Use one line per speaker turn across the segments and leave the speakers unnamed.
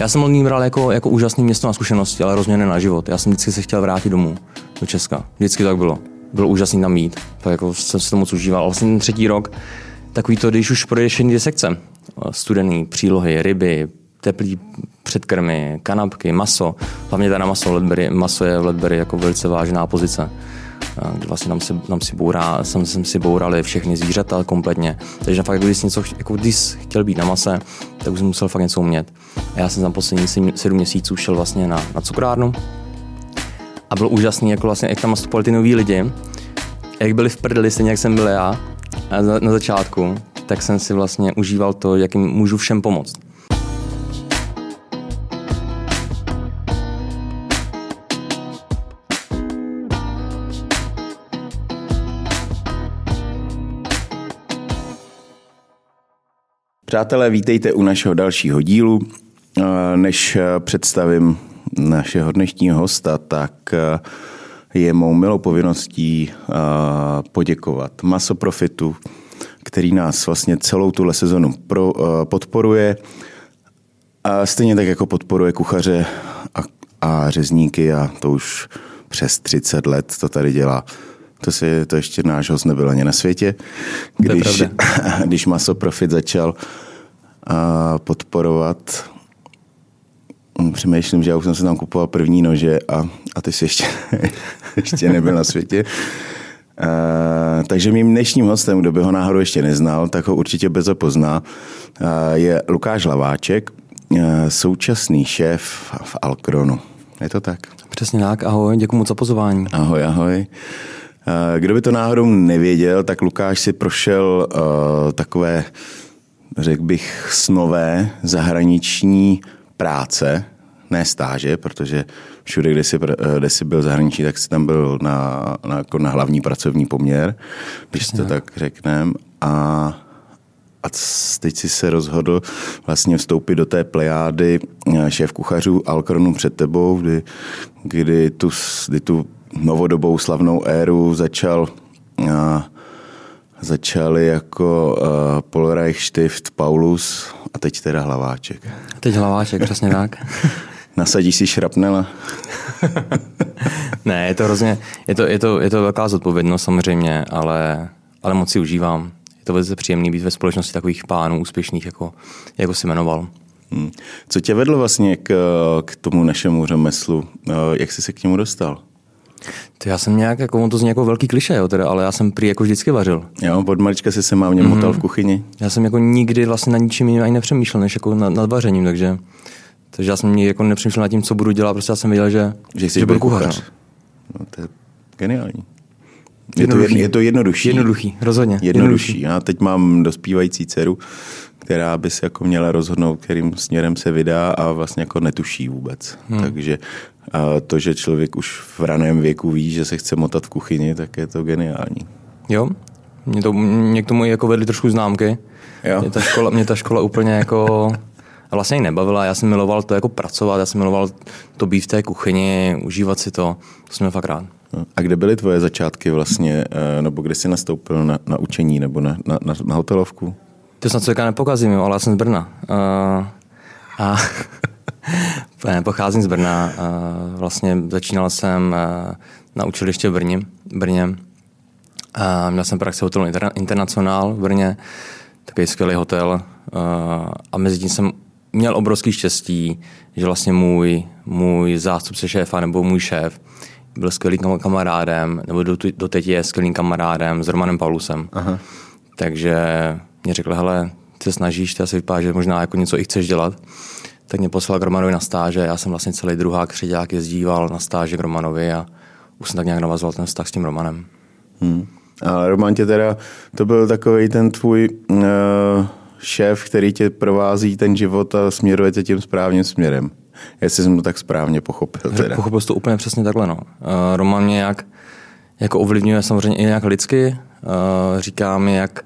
Já jsem Londýn bral jako, jako úžasný město na zkušenosti, ale rozměrně na život. Já jsem vždycky se chtěl vrátit domů, do Česka. Vždycky tak bylo. Bylo úžasný tam mít. Tak jako jsem si to moc užíval. Vlastně ten třetí rok, takový to, když už projdeš jedny sekce, studený, přílohy, ryby, teplý předkrmy, kanapky, maso. Hlavně teda maso, Ledbury, maso je v Ledbury jako velice vážná pozice kdy vlastně tam si, tam si bourá, jsem, jsem si bourali všechny zvířata kompletně. Takže fakt, když něco, jako když chtěl být na mase, tak už jsem musel fakt něco umět. A já jsem tam poslední sedm měsíců šel vlastně na, na cukrárnu a bylo úžasný, jako vlastně, jak tam nastupovali ty noví lidi, jak byli v prdeli, stejně jak jsem byl já na, na začátku, tak jsem si vlastně užíval to, jak jim můžu všem pomoct.
Přátelé, vítejte u našeho dalšího dílu. Než představím našeho dnešního hosta, tak je mou milou povinností poděkovat Masoprofitu, který nás vlastně celou tuhle sezonu podporuje. A stejně tak jako podporuje kuchaře a, a řezníky a to už přes 30 let to tady dělá. To, si, to ještě náš host nebyl ani na světě. Když, když Maso Profit začal a podporovat, přemýšlím, že já už jsem se tam kupoval první nože a, a ty jsi ještě, ještě nebyl na světě. Uh, takže mým dnešním hostem, kdo by ho náhodou ještě neznal, tak ho určitě bez pozná, uh, je Lukáš Laváček, uh, současný šéf v Alkronu. Je to tak?
Přesně tak, ahoj, děkuji moc za pozvání.
Ahoj, ahoj. Kdo by to náhodou nevěděl, tak Lukáš si prošel uh, takové, řekl bych, snové zahraniční práce, ne stáže, protože všude, kde jsi, kde jsi byl zahraničí, tak jsi tam byl na, na, jako na hlavní pracovní poměr, když to tak řekneme. A, a teď si se rozhodl vlastně vstoupit do té plejády šéf kuchařů Alkronu před tebou, kdy, kdy, tu, kdy tu novodobou slavnou éru začal a, začali jako uh, Polreich, Stift, Paulus a teď teda Hlaváček.
Teď Hlaváček, přesně tak.
Nasadíš si šrapnela?
ne, je to hrozně, je to, je to, je to velká zodpovědnost samozřejmě, ale, ale moc si užívám. To velice příjemný být ve společnosti takových pánů úspěšných, jako, jako si jmenoval.
Hmm. Co tě vedlo vlastně k, k tomu našemu řemeslu? Eh, jak jsi se k němu dostal?
To já jsem nějak, jako, on to zní jako velký kliše, jo, teda, ale já jsem prý jako vždycky vařil.
Jo, od malička si se mám mě motal mm-hmm. v kuchyni.
Já jsem jako nikdy vlastně na ničím jiným ani nepřemýšlel, než jako nad, nad vařením, takže, takže já jsem jako nepřemýšlel nad tím, co budu dělat, prostě já jsem věděl, že,
že, že budu kuchař. kuchař. No, to je geniální. Je to, jedno, je to jednodušší.
Jednoduchý, rozhodně.
Jednodušší. jednodušší. Já teď mám dospívající dceru, která by se jako měla rozhodnout, kterým směrem se vydá a vlastně jako netuší vůbec. Hmm. Takže a to, že člověk už v raném věku ví, že se chce motat v kuchyni, tak je to geniální.
Jo, mě, to, mě k tomu jako vedly trošku známky. Jo. Mě ta škola, mě ta škola úplně jako vlastně nebavila. Já jsem miloval to jako pracovat, já jsem miloval to být v té kuchyni, užívat si to. To jsem měl fakt rád.
A kde byly tvoje začátky vlastně, eh, nebo kde jsi nastoupil na, na učení nebo na, na, na, hotelovku?
To snad člověka nepokazím, ale já jsem z Brna. Uh, a pocházím z Brna. Uh, vlastně začínal jsem uh, na učiliště v Brně. Brně. Uh, měl jsem praxi hotelu Internacionál v Brně, takový skvělý hotel. Uh, a mezi tím jsem měl obrovský štěstí, že vlastně můj, můj zástupce šéfa nebo můj šéf byl skvělým kamarádem, nebo doteď je skvělým kamarádem s Romanem Paulusem. Aha. Takže mě řekl, hele, ty se snažíš, ty asi vypadá, že možná jako něco i chceš dělat. Tak mě poslal k Romanovi na stáže, já jsem vlastně celý druhák třetíák jezdíval na stáže k Romanovi a už jsem tak nějak navazoval ten vztah s tím Romanem.
Hmm. A Roman tě teda, to byl takový ten tvůj uh, šéf, který tě provází ten život a směruje tě tím správným směrem. Jestli jsem to tak správně pochopil. Teda.
Pochopil jsi to úplně přesně takhle. No. Uh, Roman mě jak, jako ovlivňuje samozřejmě i nějak lidsky. Uh, říká mi, jak,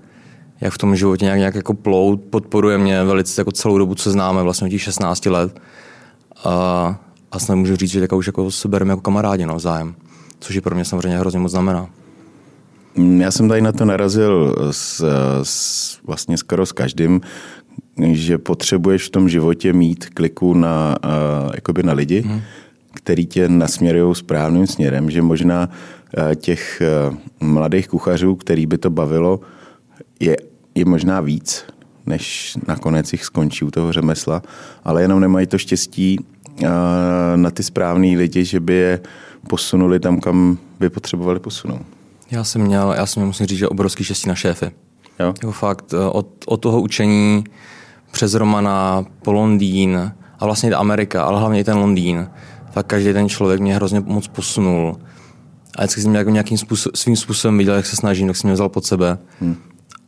jak v tom životě nějak, nějak jako plout, podporuje mě velice jako celou dobu, co známe, vlastně od těch 16 let. A, a snad můžu říct, že tak už jako se bereme jako kamarádi no, zájem, což je pro mě samozřejmě hrozně moc znamená.
Já jsem tady na to narazil s, s, vlastně skoro s každým, že potřebuješ v tom životě mít kliku na, uh, jakoby na lidi, hmm. který tě nasměrují správným směrem, že možná uh, těch uh, mladých kuchařů, který by to bavilo, je, je možná víc, než nakonec jich skončí u toho řemesla, ale jenom nemají to štěstí uh, na ty správný lidi, že by je posunuli tam, kam by potřebovali posunout.
Já jsem měl, já jsem měl, musím říct, že obrovský štěstí na šéfy. Jo? Jako fakt, od, od toho učení přes Romana po Londýn a vlastně i Amerika, ale hlavně i ten Londýn, tak každý ten člověk mě hrozně moc posunul. A vždycky jsem jako nějakým způsob, svým způsobem viděl, jak se snažím, tak jsem mě vzal pod sebe. Hmm.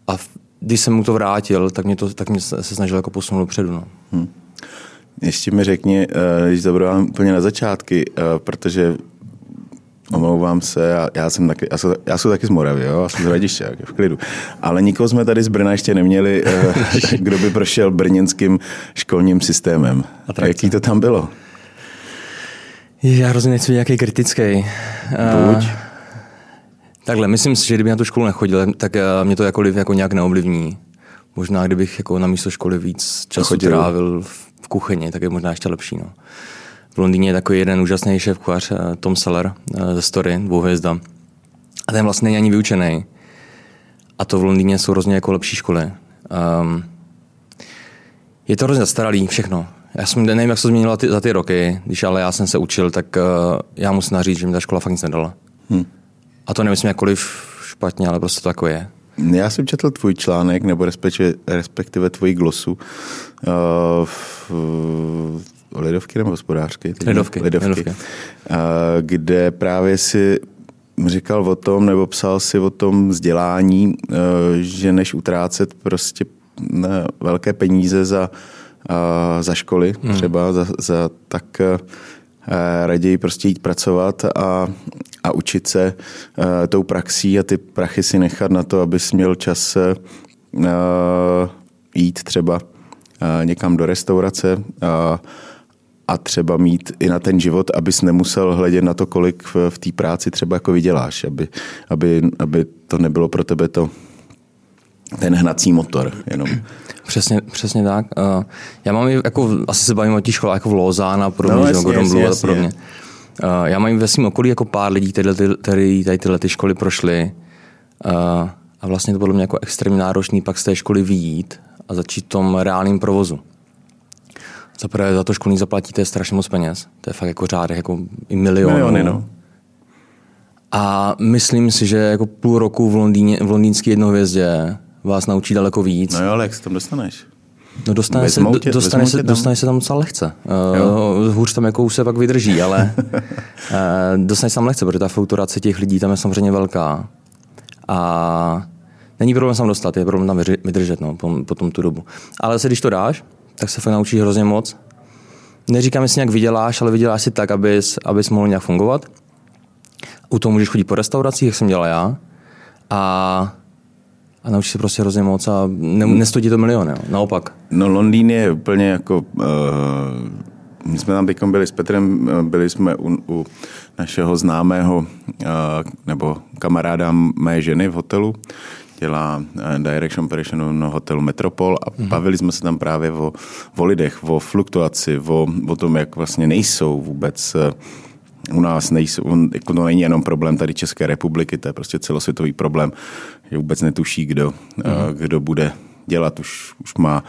A když jsem mu to vrátil, tak mě, to, tak mě se snažil jako posunout dopředu. No. Hmm.
Ještě mi řekni, eh, když zabrávám úplně na začátky, eh, protože Omlouvám se, já, já, jsem taky, já, jsem, já jsem taky z Moravy, jo, já jsem z Radiště, v klidu. Ale nikoho jsme tady z Brna ještě neměli, eh, kdo by prošel brněnským školním systémem. A Jaký to tam bylo?
Já hrozně nechci být nějaký kritický.
Buď. Uh,
takhle, myslím si, že kdyby na tu školu nechodil, tak uh, mě to jakkoliv jako nějak neovlivní. Možná kdybych jako na místo školy víc času trávil v kuchyni, tak je možná ještě lepší. No v Londýně je takový jeden úžasný šéf kuchař, eh, Tom Seller eh, ze Story, dvouhvězda. A ten vlastně není ani vyučený. A to v Londýně jsou hrozně jako lepší školy. Um, je to hrozně zastaralý, všechno. Já jsem, nevím, jak se to změnilo ty, za ty roky, když ale já jsem se učil, tak uh, já musím říct, že mi ta škola fakt nic nedala. Hmm. A to nemyslím jakkoliv špatně, ale prostě to jako je.
Já jsem četl tvůj článek, nebo respektive, respektive tvoji glosu uh, Lidovky nebo hospodářky?
Lidovky.
Lidovky. Lidovky. A, kde právě si říkal o tom, nebo psal si o tom vzdělání, e, že než utrácet prostě velké peníze za, za školy hmm. třeba, za, za tak raději prostě jít pracovat a, a učit se tou praxí a ty prachy si nechat na to, abys měl čas jít třeba někam do restaurace a třeba mít i na ten život, abys nemusel hledět na to, kolik v, v té práci třeba jako vyděláš, aby, aby, aby to nebylo pro tebe to ten hnací motor jenom.
Přesně, přesně tak. Uh, já mám jako, asi se bavím o těch školách jako v Lozán a podobně, no, jasně, jasně, jasně. a podobně. Uh, já mám ve svém okolí jako pár lidí, kteří tady tyhle ty školy prošly uh, a vlastně to podle mě jako extrémně náročný pak z té školy vyjít a začít v tom reálným provozu. Za prvé za to školní zaplatíte strašně moc peněz. To je fakt jako řádek, jako i miliony.
Miliony, no.
A myslím si, že jako půl roku v, Londýně, v londýnské jednohvězdě vás naučí daleko víc.
No jo, ale jak se tam dostaneš?
No dostane, se, tě, dostane, se, dostane se tam docela lehce. Uh, hůř tam jako už se pak vydrží, ale uh, dostane se tam lehce, protože ta flukturace těch lidí tam je samozřejmě velká. A není problém se tam dostat, je problém tam vydržet no, po, po tom tu dobu. Ale se když to dáš, tak se fakt naučíš hrozně moc. Neříkám, jestli nějak vyděláš, ale vyděláš si tak, abys, abys mohl nějak fungovat. U toho můžeš chodit po restauracích, jak jsem dělal já. A a naučíš se prostě hrozně moc a ne, nestojí to miliony, jo. naopak.
No Londýn je úplně jako... Uh, my jsme tam teď byli s Petrem, eh, byli jsme u, u našeho známého uh, nebo kamaráda mé ženy v hotelu dělá eh, Direction Operation na hotelu Metropol a mm-hmm. bavili jsme se tam právě o, o lidech, o fluktuaci, o, o tom, jak vlastně nejsou vůbec eh, u nás nejsou, jako to není jenom problém tady České republiky, to je prostě celosvětový problém, že vůbec netuší, kdo, mm-hmm. kdo bude dělat. Už, už, má,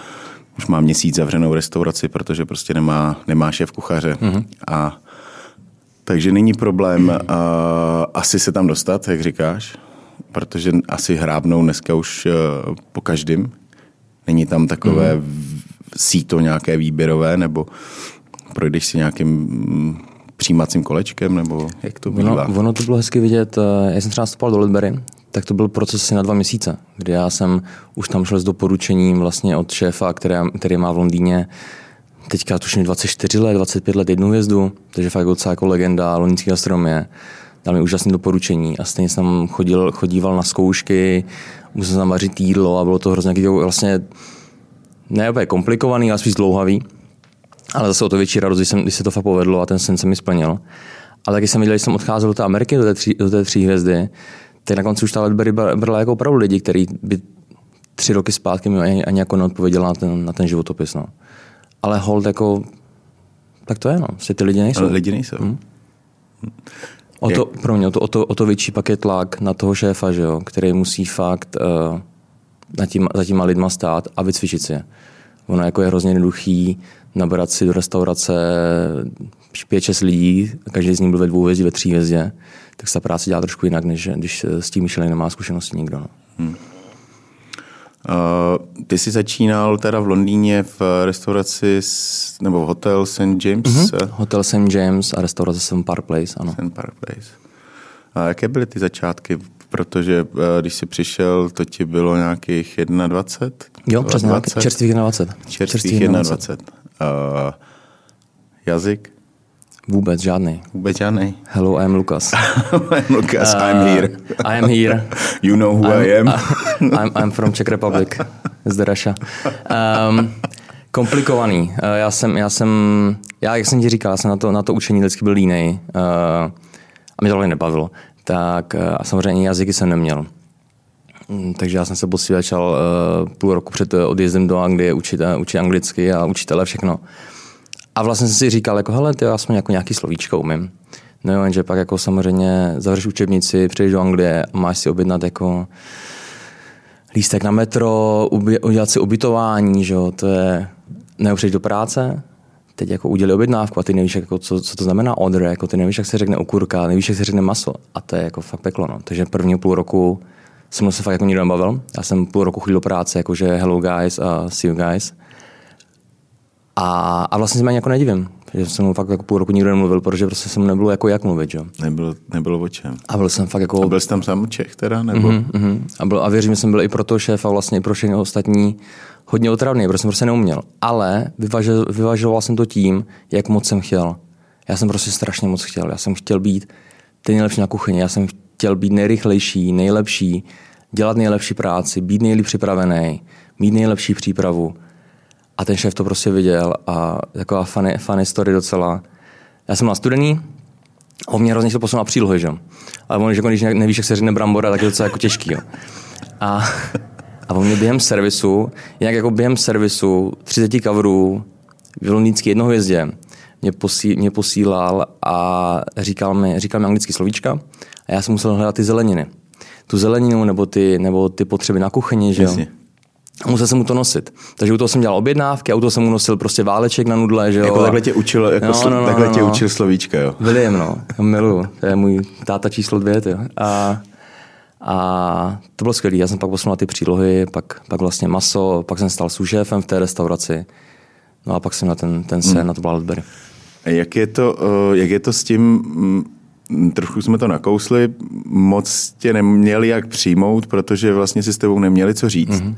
už má měsíc zavřenou restauraci, protože prostě nemá, nemá šéf kuchaře. Mm-hmm. A takže není problém uh, asi se tam dostat, jak říkáš protože asi hrábnou dneska už eh, po každém. Není tam takové mm. síto nějaké výběrové, nebo projdeš si nějakým mm, přijímacím kolečkem, nebo jak to
bývá? Ono, ono to bylo hezky vidět. Eh, já jsem třeba nastupoval do Lidbery, tak to byl proces asi na dva měsíce, kdy já jsem už tam šel s doporučením vlastně od šéfa, který, který má v Londýně teďka tuším 24 let, 25 let jednu hvězdu, takže fakt docela jako legenda londýnské gastronomie dal mi úžasné doporučení a stejně jsem chodil, chodíval na zkoušky, musel jsem vařit jídlo a bylo to hrozně nějaký vlastně ne úplně komplikovaný, ale spíš dlouhavý. Ale zase o to větší radost, když, jsem, když se to fakt povedlo a ten sen se mi splnil. Ale taky jsem viděl, když jsem odcházel do té Ameriky, do té, tří, do té tří hvězdy, tak na konci už ta Ledbury brala jako opravdu lidi, kteří by tři roky zpátky mi ani, ani jako neodpověděla na ten, na ten životopis. No. Ale hold jako, tak to je, no. Prostě ty lidi nejsou.
Ale lidi nejsou. Hmm.
O to, pro mě, o to, o, to, o to větší pak je tlak na toho šéfa, že jo, který musí fakt uh, na tím, za těma lidma stát a vycvičit si je. Ono jako je hrozně jednoduchý nabrat si do restaurace 5-6 lidí, každý z nich byl ve dvou hvězdě, ve tří hvězdě, tak se ta práce dělá trošku jinak, než když s tím Michelin nemá zkušenosti nikdo. No. Hmm.
Uh, ty jsi začínal teda v Londýně v restauraci s, nebo v hotel St. James? Mm-hmm.
Hotel St. James a restaurace St. Park Place, ano.
St. Park Place. A jaké byly ty začátky? Protože uh, když jsi přišel, to ti bylo nějakých 21?
Jo, přesně, čerstvých 21.
Čerstvých, čerstvých 21. 21. Uh, jazyk?
Vůbec žádný.
Vůbec žádný.
Hello, I'm Lucas.
I'm Lucas, uh, I'm here.
I am here.
you know who I'm, I am.
I'm, I'm from Czech Republic, z Russia. Um, komplikovaný. Uh, já jsem, já jsem, já, jak jsem ti říkal, já jsem na to, na to učení vždycky byl línej. Uh, a mě to ale nebavilo. Tak uh, a samozřejmě jazyky jsem neměl. Mm, takže já jsem se poctivě začal uh, půl roku před odjezdem do Anglie učit, uh, učit anglicky a učitele všechno. A vlastně jsem si říkal, jako hele, ty já jsem jako nějaký slovíčko umím. No jo, jenže pak jako samozřejmě zavřeš učebnici, přijdeš do Anglie a máš si objednat jako lístek na metro, udělat si ubytování, že jo, to je, nebo do práce, teď jako udělali objednávku a ty nevíš, jako, co, co, to znamená order, jako ty nevíš, jak se řekne okurka, nevíš, jak se řekne maso a to je jako fakt peklo. No. Takže první půl roku jsem se fakt jako nikdo nebavil. Já jsem půl roku chodil do práce, jakože hello guys a see you guys. A, a vlastně se mě jako nedivím, že jsem fakt jako půl roku nikdo nemluvil, protože prostě jsem nebylo jako jak mluvit, jo.
Nebylo, nebylo o čem.
A byl jsem fakt jako...
A byl jsi tam sám Čech teda, nebo?
Mm-hmm, mm-hmm. A, byl, a věřím, že jsem byl i pro toho šéfa, vlastně i pro všechny ostatní hodně otravný, protože jsem prostě neuměl. Ale vyvažoval, vyvažoval jsem to tím, jak moc jsem chtěl. Já jsem prostě strašně moc chtěl. Já jsem chtěl být ten nejlepší na kuchyni. Já jsem chtěl být nejrychlejší, nejlepší, dělat nejlepší práci, být nejlíp připravený, mít nejlepší přípravu. A ten šéf to prostě viděl a taková funny, funny story docela. Já jsem byl studený, on mě hrozně chtěl posunout na přílohy, že? Ale on, že když nevíš, jak se řekne brambora, tak je docela jako těžký, jo. A, a on mě během servisu, jinak jako během servisu 30 coverů v londýnský jednohvězdě mě, posí, mě posílal a říkal mi, říkal mi anglický slovíčka a já jsem musel hledat ty zeleniny. Tu zeleninu nebo ty, nebo ty potřeby na kuchyni, že jo. A musel jsem mu to nosit. Takže u toho jsem dělal objednávky a u toho jsem mu nosil prostě váleček na nudle, že jo.
Jako takhle tě učil, jako no, slo, no, no, takhle no, tě no. učil slovíčka, jo.
William, no. Miluju. To je můj táta číslo dvě, jo. A, a to bylo skvělé. Já jsem pak poslal ty přílohy, pak, pak vlastně maso, pak jsem stal sušéfem v té restauraci. No a pak jsem na ten, ten sen, hmm. na to Wildberry.
Jak je to, eh, jak je to s tím, mm, trochu jsme to nakousli, moc tě neměli jak přijmout, protože vlastně si s tebou neměli co říct. Mm-hmm.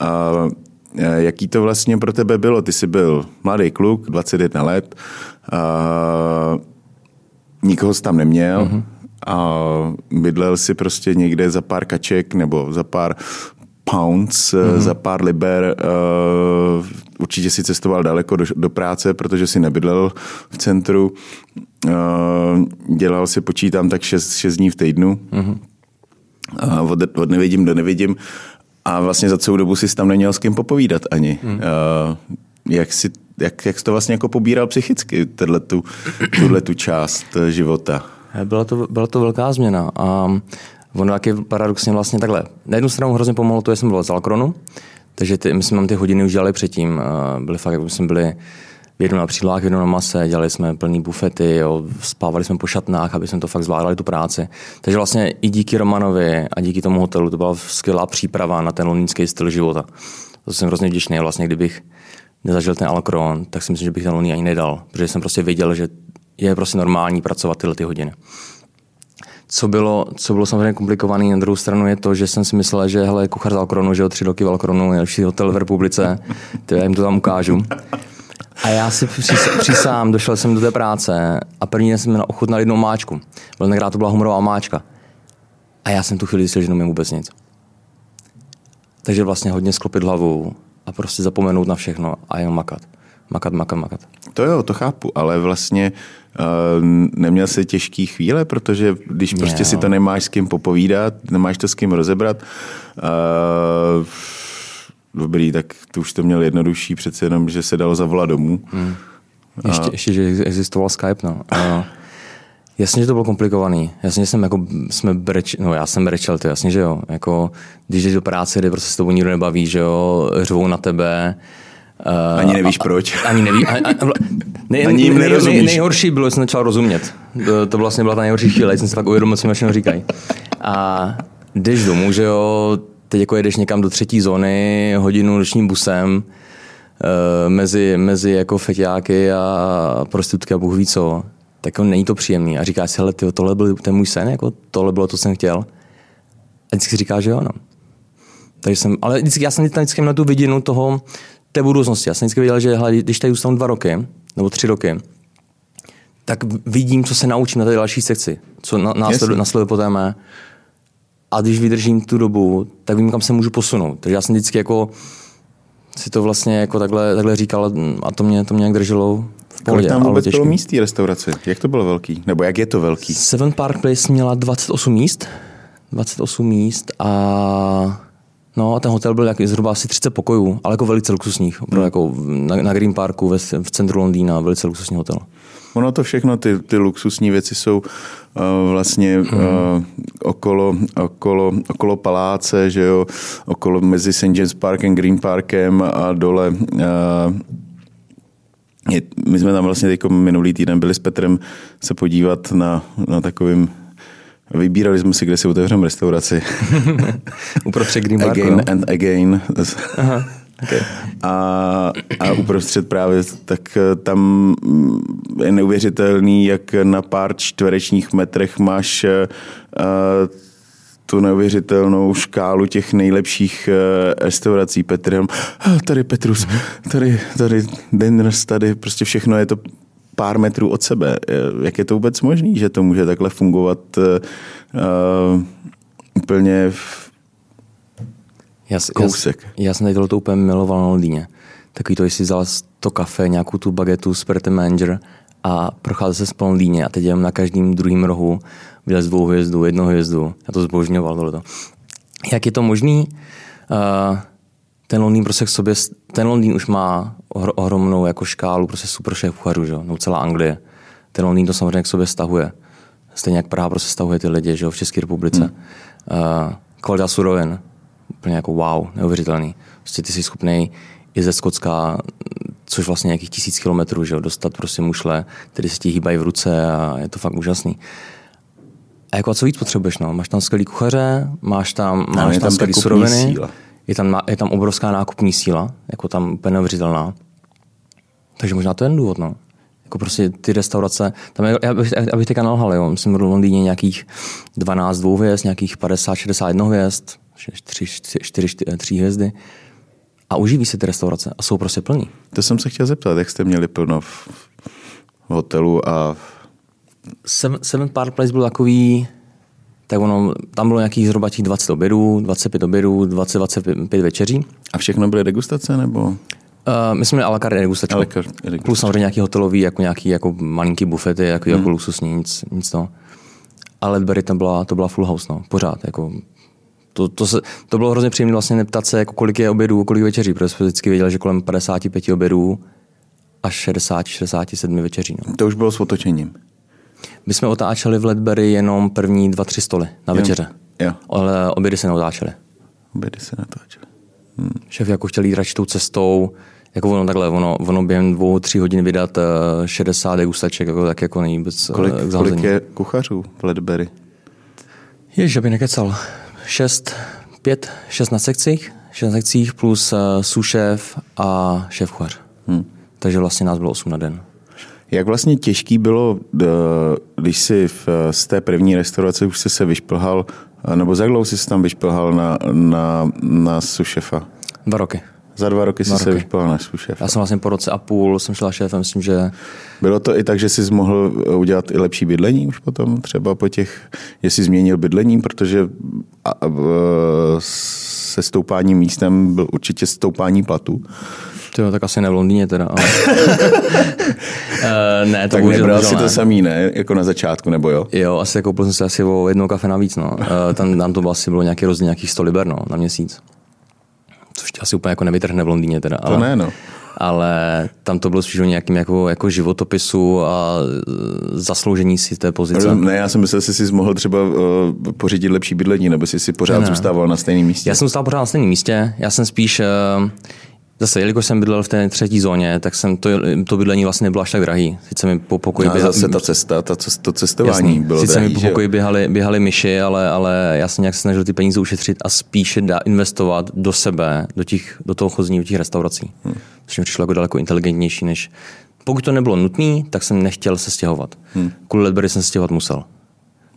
A jaký to vlastně pro tebe bylo? Ty jsi byl mladý kluk, 21 let, a nikoho jsi tam neměl mm-hmm. a bydlel si prostě někde za pár kaček nebo za pár pounds, mm-hmm. za pár liber. Určitě si cestoval daleko do, do práce, protože si nebydlel v centru. Dělal si, počítám, tak 6, 6 dní v týdnu. Mm-hmm. Od, od nevidím do nevidím a vlastně za celou dobu si tam neměl s kým popovídat ani. Hmm. Uh, jak, si, jak, jak jsi to vlastně jako pobíral psychicky, tu, tuhle tu část života?
Byla to, byla to velká změna a ono jak je paradoxně vlastně takhle. Na jednu stranu hrozně pomohlo to, že jsem byl z Alkronu, takže ty, my jsme tam ty hodiny už dělali předtím. Byly fakt, jak jsme byli jednou na přílohách, jednou na mase, dělali jsme plný bufety, jo, spávali jsme po šatnách, aby jsme to fakt zvládali tu práci. Takže vlastně i díky Romanovi a díky tomu hotelu to byla skvělá příprava na ten londýnský styl života. To jsem hrozně vděčný. Vlastně kdybych nezažil ten Alcron, tak si myslím, že bych ten Londýn ani nedal, protože jsem prostě věděl, že je prostě normální pracovat tyhle ty hodiny. Co bylo, co bylo samozřejmě komplikované na druhou stranu je to, že jsem si myslel, že hele, kuchař z Alkronu, že o tři roky v Alkronu, nejlepší hotel v republice, to já jim to tam ukážu. A já si přísám, došel jsem do té práce a první den jsem ochutnal jednou máčku. Byl tenkrát to byla humorová máčka. A já jsem tu chvíli zjistil, že nemím vůbec nic. Takže vlastně hodně sklopit hlavu a prostě zapomenout na všechno a jen makat. Makat, makat, makat.
To jo, to chápu, ale vlastně uh, neměl jsi těžký chvíle, protože když prostě
Ne,
si to nemáš s kým popovídat, nemáš to s kým rozebrat, uh, dobrý, tak tu už to měl jednodušší, přece jenom, že se dalo zavolat domů. Hmm.
Ještě, ještě, že existoval Skype, no. A jasně, že to bylo komplikovaný. Jasně, že jsem jako, jsme breč, no já jsem brečel, to jasně, že jo. Jako, když jdeš do práce, kde prostě s tebou nikdo nebaví, že jo, řvou na tebe. Uh,
Ani nevíš proč.
Ani neví. A, a, a, nej,
Ani jim
nej, nej, nejhorší bylo, že jsem začal rozumět. To, to vlastně byla ta nejhorší chvíle, jsem si fakt uvědomil, co mi všechno říkají. A jdeš domů, že jo, teď jako jedeš někam do třetí zóny, hodinu nočním busem, eh, mezi, mezi jako feťáky a prostitutky a bůh ví co, tak jako není to příjemný. A říkáš si, hele, tyjo, tohle byl ten můj sen, jako tohle bylo to, co jsem chtěl. A vždycky si říkáš, že jo, no. Takže jsem, ale vždycky, já jsem tam vždycky měl tu vidinu toho, té budoucnosti. Já jsem vždycky věděl, že hele, když tady zůstanu dva roky, nebo tři roky, tak vidím, co se naučím na té další sekci, co na, následuje, následuje po té mé. A když vydržím tu dobu, tak vím, kam se můžu posunout. Takže já jsem vždycky jako si to vlastně jako takhle, takhle říkal a to mě, to mě nějak drželo v
Kolik
pohodě.
tam
ale
vůbec bylo míst té restauraci? Jak to bylo velký? Nebo jak je to velký?
Seven Park Place měla 28 míst. 28 míst a No a ten hotel byl jak, zhruba asi 30 pokojů, ale jako velice luxusních. Opravdu jako na, na Green Parku ve, v centru Londýna, velice luxusní hotel.
Ono to všechno, ty, ty luxusní věci jsou uh, vlastně uh, okolo, okolo, okolo paláce, že jo, okolo mezi St. James Parkem, Green Parkem a dole. Uh, je, my jsme tam vlastně teď minulý týden byli s Petrem se podívat na, na takovým Vybírali jsme si, kde si otevřeme restauraci.
Uprostřed Green Parku,
again
jo?
and again.
Aha,
A, a uprostřed právě, tak eh, tam mm, je neuvěřitelný, jak na pár čtverečních metrech máš eh, eh, tu neuvěřitelnou škálu těch nejlepších restaurací. Petr "Ah, tady Petrus, tady, tady Deners, tady prostě všechno je to pár metrů od sebe. Jak je to vůbec možné, že to může takhle fungovat uh, úplně v
Já,
Kousek.
Já, já jsem tady tohle úplně miloval na Londýně. Takový to, si vzal to kafe, nějakou tu bagetu, Spirit Manager a procházel se po Londýně a teď jdem na každém druhém rohu vylez dvou hvězdu, jednu hvězdu. Já to zbožňoval tohleto. Jak je to možný? Uh, ten Londýn prostě k sobě, ten Londýn už má ohro- ohromnou jako škálu prostě super šéf kuchařů, že no celá Anglie. Ten Londýn to samozřejmě k sobě stahuje. Stejně jak Praha prostě stahuje ty lidi, že jo, v České republice. Hmm. Uh, kvalita surovin, úplně jako wow, neuvěřitelný. Prostě ty jsi schopný i ze Skotska, což vlastně nějakých tisíc kilometrů, že jo, dostat prostě mušle, které se ti hýbají v ruce a je to fakt úžasný. A jako a co víc potřebuješ, no? Máš tam skvělý kuchaře, máš tam, máš
je
tam
tam
skvělý suroviny,
síla.
je tam, je tam obrovská nákupní síla, jako tam úplně neuvěřitelná. Takže možná to je ten důvod, no. Jako prostě ty restaurace, tam je, já bych, já bych teďka nalhal, jo. Myslím, v Londýně nějakých 12 dvou hvězd, nějakých 50, 61 hvězd, 4, 4, 4, 3 hvězdy. A uživí se ty restaurace a jsou prostě plný.
To jsem se chtěl zeptat, jak jste měli plno v, hotelu a
Seven, Seven Park Place byl takový, tak ono, tam bylo nějakých zhruba těch 20 obědů, 25 obědů, 20-25 večeří.
a všechno byly degustace, nebo?
Uh, my jsme měli a la carte degustačku.
A la carte degustačku.
Plus samozřejmě nějaký hotelový, jako nějaký jako malinký bufety, jako, hmm. jako luxusní, nic, nic to. Ale Ledbury to byla, to byla full house, no, pořád. Jako, to, to, se, to, bylo hrozně příjemné vlastně neptat se, jako kolik je obědů, kolik večeří, protože jsme vždycky věděli, že kolem 55 obědů až 60, 67 večeří. No.
To už bylo s otočením.
My jsme otáčeli v Ledbury jenom první dva, tři stoly na večeře.
Jo.
Ale obědy se neotáčely.
Obědy se natáčely.
Šéf jako chtěl jít radši tou cestou, jako ono takhle, ono, ono během dvou, tří hodin vydat uh, 60 degustaček, jako, tak jako není vůbec
Kolik,
eh,
kolik je kuchařů v Ledbury?
Ježiš, aby nekecal. Šest, pět, šest na sekcích, šest na sekcích plus uh, sušéf a šéf kuchař. Hmm. Takže vlastně nás bylo 8 na den.
Jak vlastně těžký bylo, d- když si v, z té první restaurace už jsi se vyšplhal, nebo za dlouho jsi se tam vyšplhal na, na, na sušefa?
Dva roky.
Za dva roky jsi
Dva
se
roky.
vyšplhal na sušefa.
Já jsem vlastně po roce a půl jsem šel šéfem, myslím, že
Bylo to i tak, že jsi mohl udělat i lepší bydlení už potom, třeba po těch, jestli změnil bydlení, protože a, a, se stoupáním místem byl určitě stoupání platu.
To tak asi ne v Londýně teda. Ale... uh, ne, to
tak nebral si to samý, ne? Jako na začátku, nebo jo?
Jo, asi koupil jsem si asi o jedno kafe navíc, no. Uh, tam, tam to asi bylo nějaký rozdíl nějakých 100 liber, no, na měsíc. Což tě asi úplně jako nevytrhne v Londýně teda.
Ale... To ne, no
ale tam to bylo spíš o nějakým jako, jako životopisu a zasloužení si té pozice.
Ne, já jsem myslel, že jsi mohl třeba uh, pořídit lepší bydlení, nebo jsi si pořád ne. zůstával na stejném místě.
Já jsem zůstal pořád na stejném místě, já jsem spíš uh, Zase, jelikož jsem bydlel v té třetí zóně, tak jsem to, to bydlení vlastně nebylo až tak drahý. Sice mi po pokoji
no běhali, zase ta cesta, ta, to cestování jasný, bylo
Sice
drahý,
mi po pokoji běhali, běhali myši, ale, ale já jsem nějak se snažil ty peníze ušetřit a spíše dá, investovat do sebe, do, těch, do toho chození, do těch restaurací. Hmm. Což mi přišlo jako daleko inteligentnější, než pokud to nebylo nutné, tak jsem nechtěl se stěhovat. Hmm. Kvůli Ledbury jsem se stěhovat musel.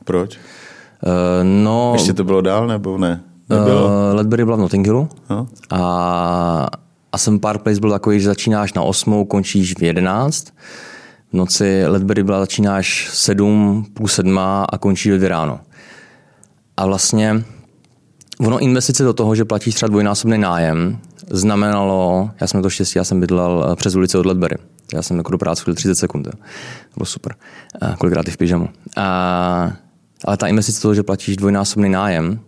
Proč?
Uh, no,
Ještě to bylo dál, nebo ne? Nebylo?
Uh, Ledbury byla v Notting Hillu no. a a jsem pár place byl takový, že začínáš na 8, končíš v 11. V noci Ledbury byla začínáš 7, půl 7 a končíš 2 ráno. A vlastně ono investice do toho, že platíš třeba dvojnásobný nájem, znamenalo, já jsem to štěstí, já jsem bydlel eh, přes ulici od Ledbury. Já jsem jako do práce chodil 30 sekund. To bylo super. A kolikrát i v pyžamu. A, ale ta investice toho, že platíš dvojnásobný nájem,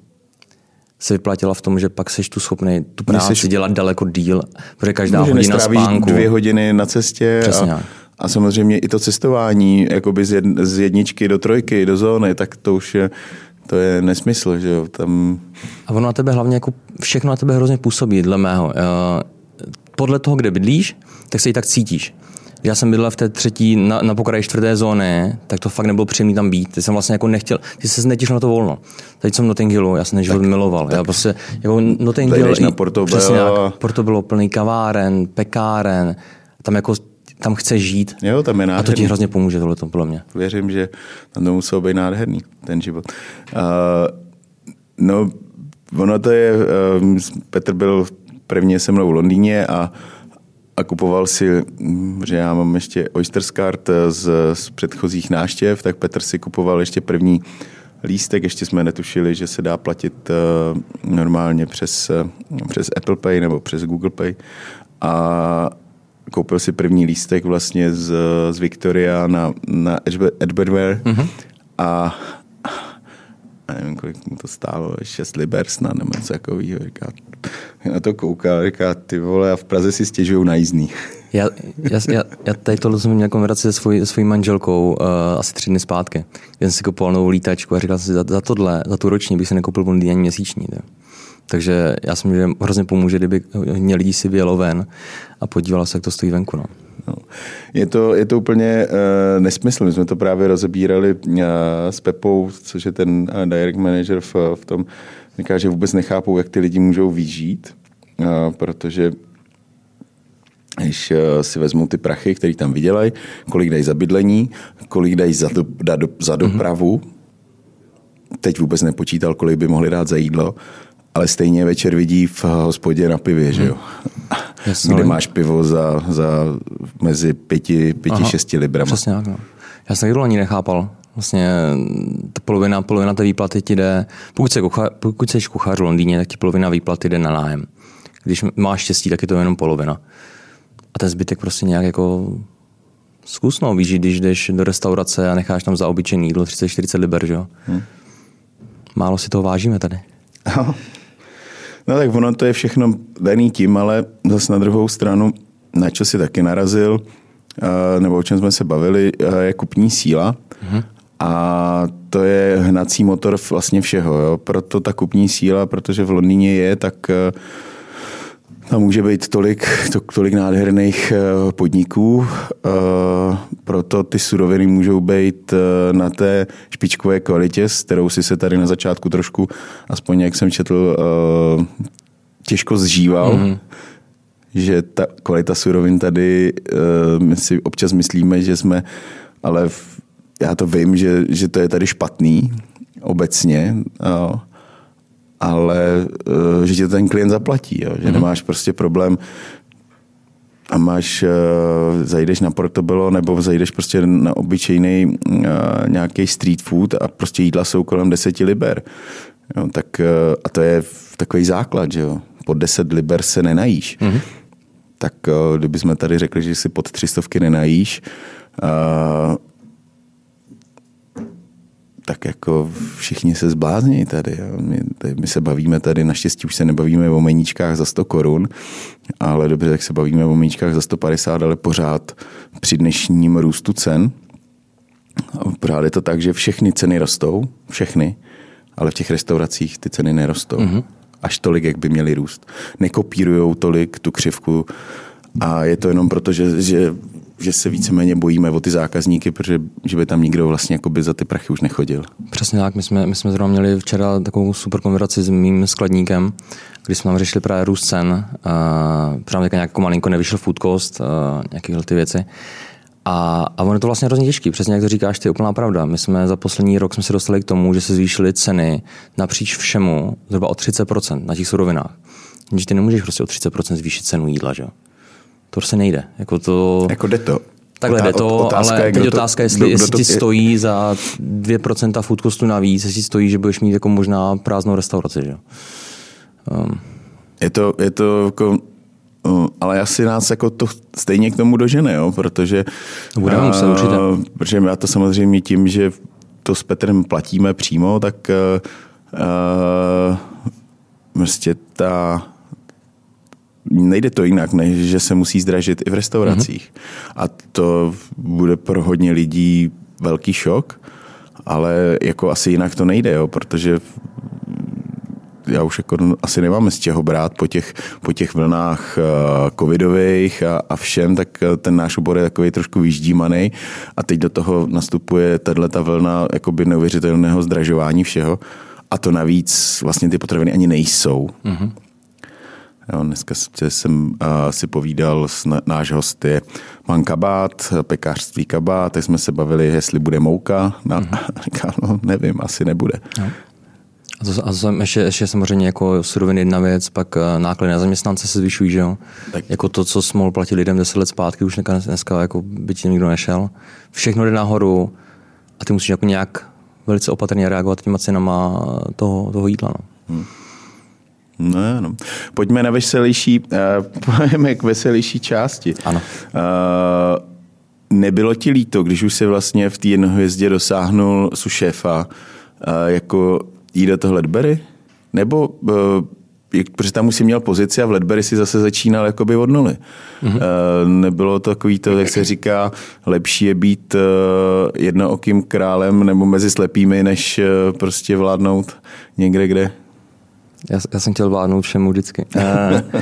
se vyplatila v tom, že pak seš tu schopný tu práci Myslíš, dělat daleko díl, protože každá no, hodina spánku.
dvě hodiny na cestě
Přesně a,
a samozřejmě i to cestování jakoby z, jed, z jedničky do trojky, do zóny, tak to už je, to je nesmysl, že jo, tam...
A ono na tebe hlavně jako všechno na tebe hrozně působí, dle mého. Podle toho, kde bydlíš, tak se i tak cítíš já jsem bydlel v té třetí, na, na pokraji čtvrté zóny, tak to fakt nebylo příjemný tam být. Ty jsem vlastně jako nechtěl, ty se netěšil na to volno. Teď jsem Notting Hillu, já jsem život miloval. Tak, já prostě, jako Notting Hill,
na Portobello.
přesně jak, Portobello plný kaváren, pekáren, tam jako tam chceš žít.
Jo, tam je nádherný.
A to ti hrozně pomůže, tohle to podle mě.
Věřím, že tam to muselo být nádherný, ten život. Uh, no, ono to je, uh, Petr byl prvně se mnou v Londýně a a kupoval si, že já mám ještě Oysters Card z, z předchozích náštěv, tak Petr si kupoval ještě první lístek, ještě jsme netušili, že se dá platit uh, normálně přes, uh, přes Apple Pay nebo přes Google Pay. A koupil si první lístek vlastně z, z Victoria na, na Edwardware mm-hmm. a nevím, kolik mu to stálo, 6 liber snad nebo něco takového. Říká, na to koukal, říká, ty vole, a v Praze si stěžují na jízdný.
Já, já, já, já tady tohle jsem měl konverzaci se svojí, svojí manželkou uh, asi tři dny zpátky. Já jsem si kupoval novou lítačku a říkal jsem si, za, za tohle, za tu roční bych si nekoupil bondy ani měsíční. Tak. Takže já jsem že hrozně pomůže, kdyby hodně lidí si vyjelo ven a podívalo se, jak to stojí venku. No.
No. Je, to, je to úplně uh, nesmysl. My jsme to právě rozebírali uh, s Pepou, což je ten uh, direct manager v, v tom, říká, že vůbec nechápou, jak ty lidi můžou vyžít, uh, protože když si vezmou ty prachy, které tam vydělají, kolik dají za bydlení, kolik dají za, do, da, do, za mhm. dopravu, mm-hmm. teď vůbec nepočítal, kolik by mohli dát za jídlo, ale stejně večer vidí v hospodě na pivě, že jo. Jasně, kde máš pivo za, za mezi pěti, pěti Aha, šesti librama.
Přesně tak, no. Já jsem to ani nechápal. Vlastně ta polovina, polovina té výplaty ti jde, pokud, se kucha, pokud jsi kuchař v Londýně, tak ti polovina výplaty jde na nájem. Když máš štěstí, tak je to jenom polovina. A ten zbytek prostě nějak jako zkusnou. Víš, když jdeš do restaurace a necháš tam za obyčejný jídlo 30-40 liber, že? Hmm. Málo si toho vážíme tady.
No tak ono to je všechno daný tím, ale zase na druhou stranu, na čo si taky narazil, nebo o čem jsme se bavili, je kupní síla. Mm-hmm. A to je hnací motor vlastně všeho. Jo? Proto ta kupní síla, protože v Londýně je, tak tam může být tolik, to, tolik nádherných eh, podniků, eh, proto ty suroviny můžou být eh, na té špičkové kvalitě, s kterou si se tady na začátku trošku, aspoň jak jsem četl, těžko zžíval. Mm-hmm. Že ta kvalita surovin tady, my si občas myslíme, že jsme, ale já to vím, že, že to je tady špatný obecně ale eh, že tě ten klient zaplatí, jo? že mm-hmm. nemáš prostě problém a máš, uh, zajdeš na Portobello nebo zajdeš prostě na obyčejný uh, nějaký street food a prostě jídla jsou kolem 10 liber. Jo, tak, a to je takový základ, že jo. Pod 10 liber se nenajíš. Mm-hmm. tak kdybychom tady řekli, že si pod třistovky nenajíš, tak jako všichni se zblázní tady. My, tady. my se bavíme tady, naštěstí už se nebavíme o meníčkách za 100 korun, ale dobře, tak se bavíme o meníčkách za 150, ale pořád při dnešním růstu cen, pořád je to tak, že všechny ceny rostou, všechny, ale v těch restauracích ty ceny nerostou. Mm-hmm. Až tolik, jak by měly růst. Nekopírujou tolik tu křivku a je to jenom proto, že, že že se víceméně bojíme o ty zákazníky, protože že by tam nikdo vlastně by za ty prachy už nechodil.
Přesně tak, my jsme, my jsme zrovna měli včera takovou super konverzaci s mým skladníkem, kdy jsme tam řešili právě růst cen, uh, právě nějak jako malinko nevyšel food cost, uh, nějaké ty věci. A, a ono je to vlastně hrozně těžký, přesně jak to říkáš, to je úplná pravda. My jsme za poslední rok jsme se dostali k tomu, že se zvýšily ceny napříč všemu zhruba o 30% na těch surovinách. Že ty nemůžeš prostě o 30% zvýšit cenu jídla, že? To prostě nejde. Jako, to...
jako jde to.
Takhle jde to, otázka ale je, teď otázka, je, jestli, kdo, jestli kdo ti stojí za 2% food costu navíc, jestli stojí, že budeš mít jako možná prázdnou restauraci. Že?
Um. Je to, je to jako ale asi nás jako to stejně k tomu dožene, jo, protože...
Budeme uh, muset určitě.
Protože já to samozřejmě tím, že to s Petrem platíme přímo, tak uh, prostě ta nejde to jinak, než že se musí zdražit i v restauracích. Mm-hmm. A to bude pro hodně lidí velký šok, ale jako asi jinak to nejde, jo, protože já už jako asi nemáme z čeho brát po těch, po těch vlnách uh, covidových a, a všem, tak eh, ten náš obor je takový trošku vyždímaný a teď do toho nastupuje tato vlna jakoby neuvěřitelného zdražování všeho a to navíc vlastně ty potraviny ani nejsou. Mm-hmm. Jo, dneska jsem uh, si povídal, s na, náš host je Man Kabát, pekářství Kabát, tak jsme se bavili, jestli bude mouka. Na, mm-hmm. no, nevím, asi nebude. No.
A to, a to ještě, ještě samozřejmě jako suroviny jedna věc, pak náklady na zaměstnance se zvyšují, že jo? Tak. Jako to, co jsme platit lidem 10 let zpátky, už dneska, dneska jako by ti nikdo nešel. Všechno jde nahoru a ty musíš jako nějak velice opatrně reagovat těma cenama toho, toho jídla. No. Hmm.
No, no. Pojďme na veselější, uh, pojďme k veselější části.
Ano. Uh,
nebylo ti líto, když už se vlastně v té jednohvězdě dosáhnul sušéfa, uh, jako jít do toho Ledbery? Nebo uh, protože tam už si měl pozici a v Ledbery si zase začínal jakoby od nuly. Mm-hmm. Nebylo to takový to, jak se říká, lepší je být jednookým králem nebo mezi slepými, než prostě vládnout někde, kde
já, já jsem chtěl vládnout všemu vždycky. Uh,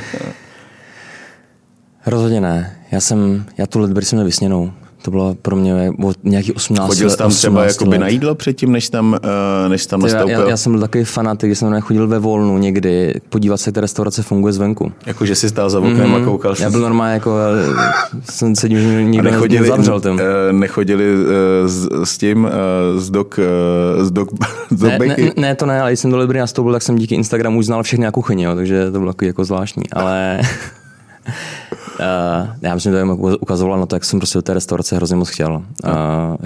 rozhodně ne. Já jsem, já tu Ledbury jsem nevysněnou. To bylo pro mě nějaký 18
Chodil jsi tam třeba jakoby na jídlo předtím, než tam, uh, než tam nastoupil?
Já, já, jsem byl takový fanatik, když jsem nechodil ve volnu někdy, podívat se, jak ta restaurace funguje zvenku.
Jako, že jsi stál za oknem mm-hmm. a koukal
Já byl normálně jako, jsem se tím nikdo nechodili, nezavřel. Tím. Uh,
nechodili uh, s, s, tím, s dok, s dok, s dok
ne, ne, ne, to ne, ale když jsem do Libry nastoupil, tak jsem díky Instagramu už znal všechny na kuchyni, jo, takže to bylo jako, jako zvláštní, ale... Uh, já myslím, že to ukazovala na to, jak jsem prostě do té restaurace hrozně moc chtěl.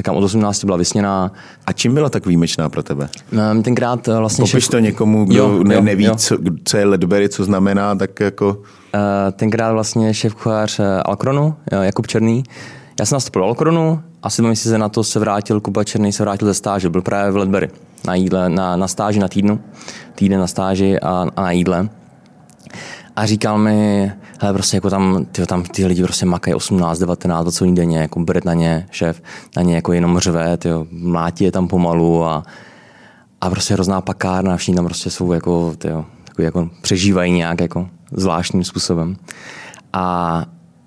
Uh, od 18 byla vysněná.
A čím byla tak výjimečná pro tebe?
Um, tenkrát vlastně...
Popiš šef... to někomu, kdo jo, ne, jo, neví, jo. Co, co je Ledbery, co znamená, tak jako... Uh,
tenkrát vlastně šéf kuchař Alkronu, Jakub Černý, já jsem nastoupil Alkronu, asi dva měsíce na to se vrátil, Kuba Černý se vrátil ze stáže, byl právě v Ledbery na jídle, na, na stáži na týdnu, týden na stáži a, a na jídle. A říkal mi, hele, prostě jako tam, tyjo, tam ty lidi prostě makají 18, 19, 20 denně, jako bret na ně, šéf, na ně jako jenom řve, tyjo, mlátí je tam pomalu a, a prostě hrozná pakárna, všichni tam prostě jsou jako, tyjo, jako, jako přežívají nějak jako zvláštním způsobem. A,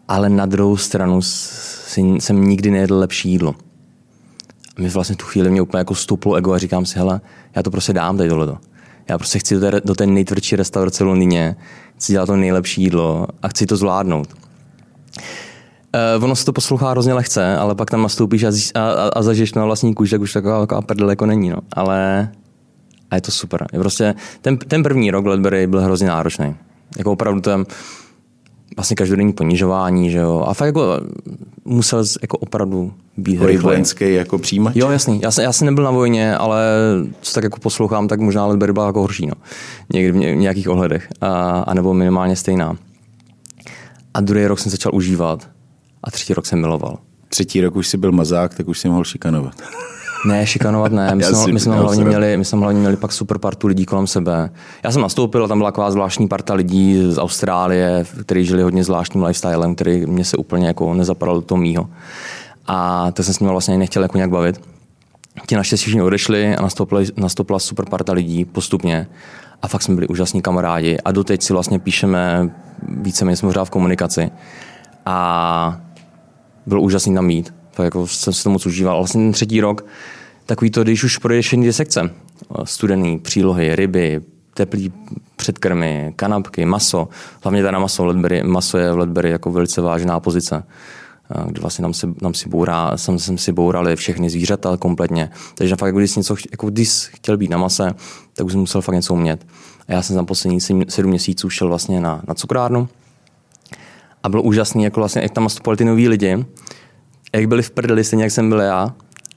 ale na druhou stranu jsem nikdy nejedl lepší jídlo. A mi vlastně tu chvíli mě úplně jako stouplo ego a říkám si, hele, já to prostě dám tady tohleto. Já prostě chci do té, do té nejtvrdší restaurace v Londýně, chci dělat to nejlepší jídlo a chci to zvládnout. Uh, ono se to poslouchá hrozně lehce, ale pak tam nastoupíš a, a, a, zažiješ na vlastní kůži, tak už taková, taková prdel jako není. No. Ale a je to super. Prostě, ten, ten první rok Ledbury byl hrozně náročný. Jako opravdu ten, vlastně každodenní ponižování, že jo. A fakt jako musel jako opravdu být
vojenský jako přijímač?
Jo, jasný. Já, jsem, já jsem nebyl na vojně, ale co tak jako poslouchám, tak možná Ledbury byla jako horší, no. Někdy v nějakých ohledech. A, a nebo minimálně stejná. A druhý rok jsem začal užívat a třetí rok jsem miloval.
Třetí rok už si byl mazák, tak už si mohl šikanovat.
Ne, šikanovat ne. My, jsme, my, jsme hlavně měli, my jsme hlavně měli pak super partu lidí kolem sebe. Já jsem nastoupil, tam byla taková zvláštní parta lidí z Austrálie, kteří žili hodně zvláštním lifestylem, který mě se úplně jako nezapadal do toho mýho. A to jsem s nimi vlastně nechtěl jako nějak bavit. Ti naštěstí všichni odešli a nastoupila, nastoupila super parta lidí postupně. A fakt jsme byli úžasní kamarádi. A doteď si vlastně píšeme, víceméně jsme v komunikaci. A byl úžasný tam mít. Tak jako jsem si to moc užíval. Vlastně ten třetí rok, takový to, když už projdeš jiné sekce, studený, přílohy, ryby, teplý předkrmy, kanapky, maso, hlavně teda maso, Ledbury, maso je v Ledbury jako velice vážná pozice kdy vlastně nám si, nám si bourá, jsem, jsem si bourali všechny zvířata kompletně. Takže fakt, když něco, jako když chtěl být na mase, tak už jsem musel fakt něco umět. A já jsem tam poslední sedm měsíců šel vlastně na, na cukrárnu a bylo úžasný, jako vlastně, jak tam nastupovali ty noví lidi, jak byli v prdeli, stejně jak jsem byl já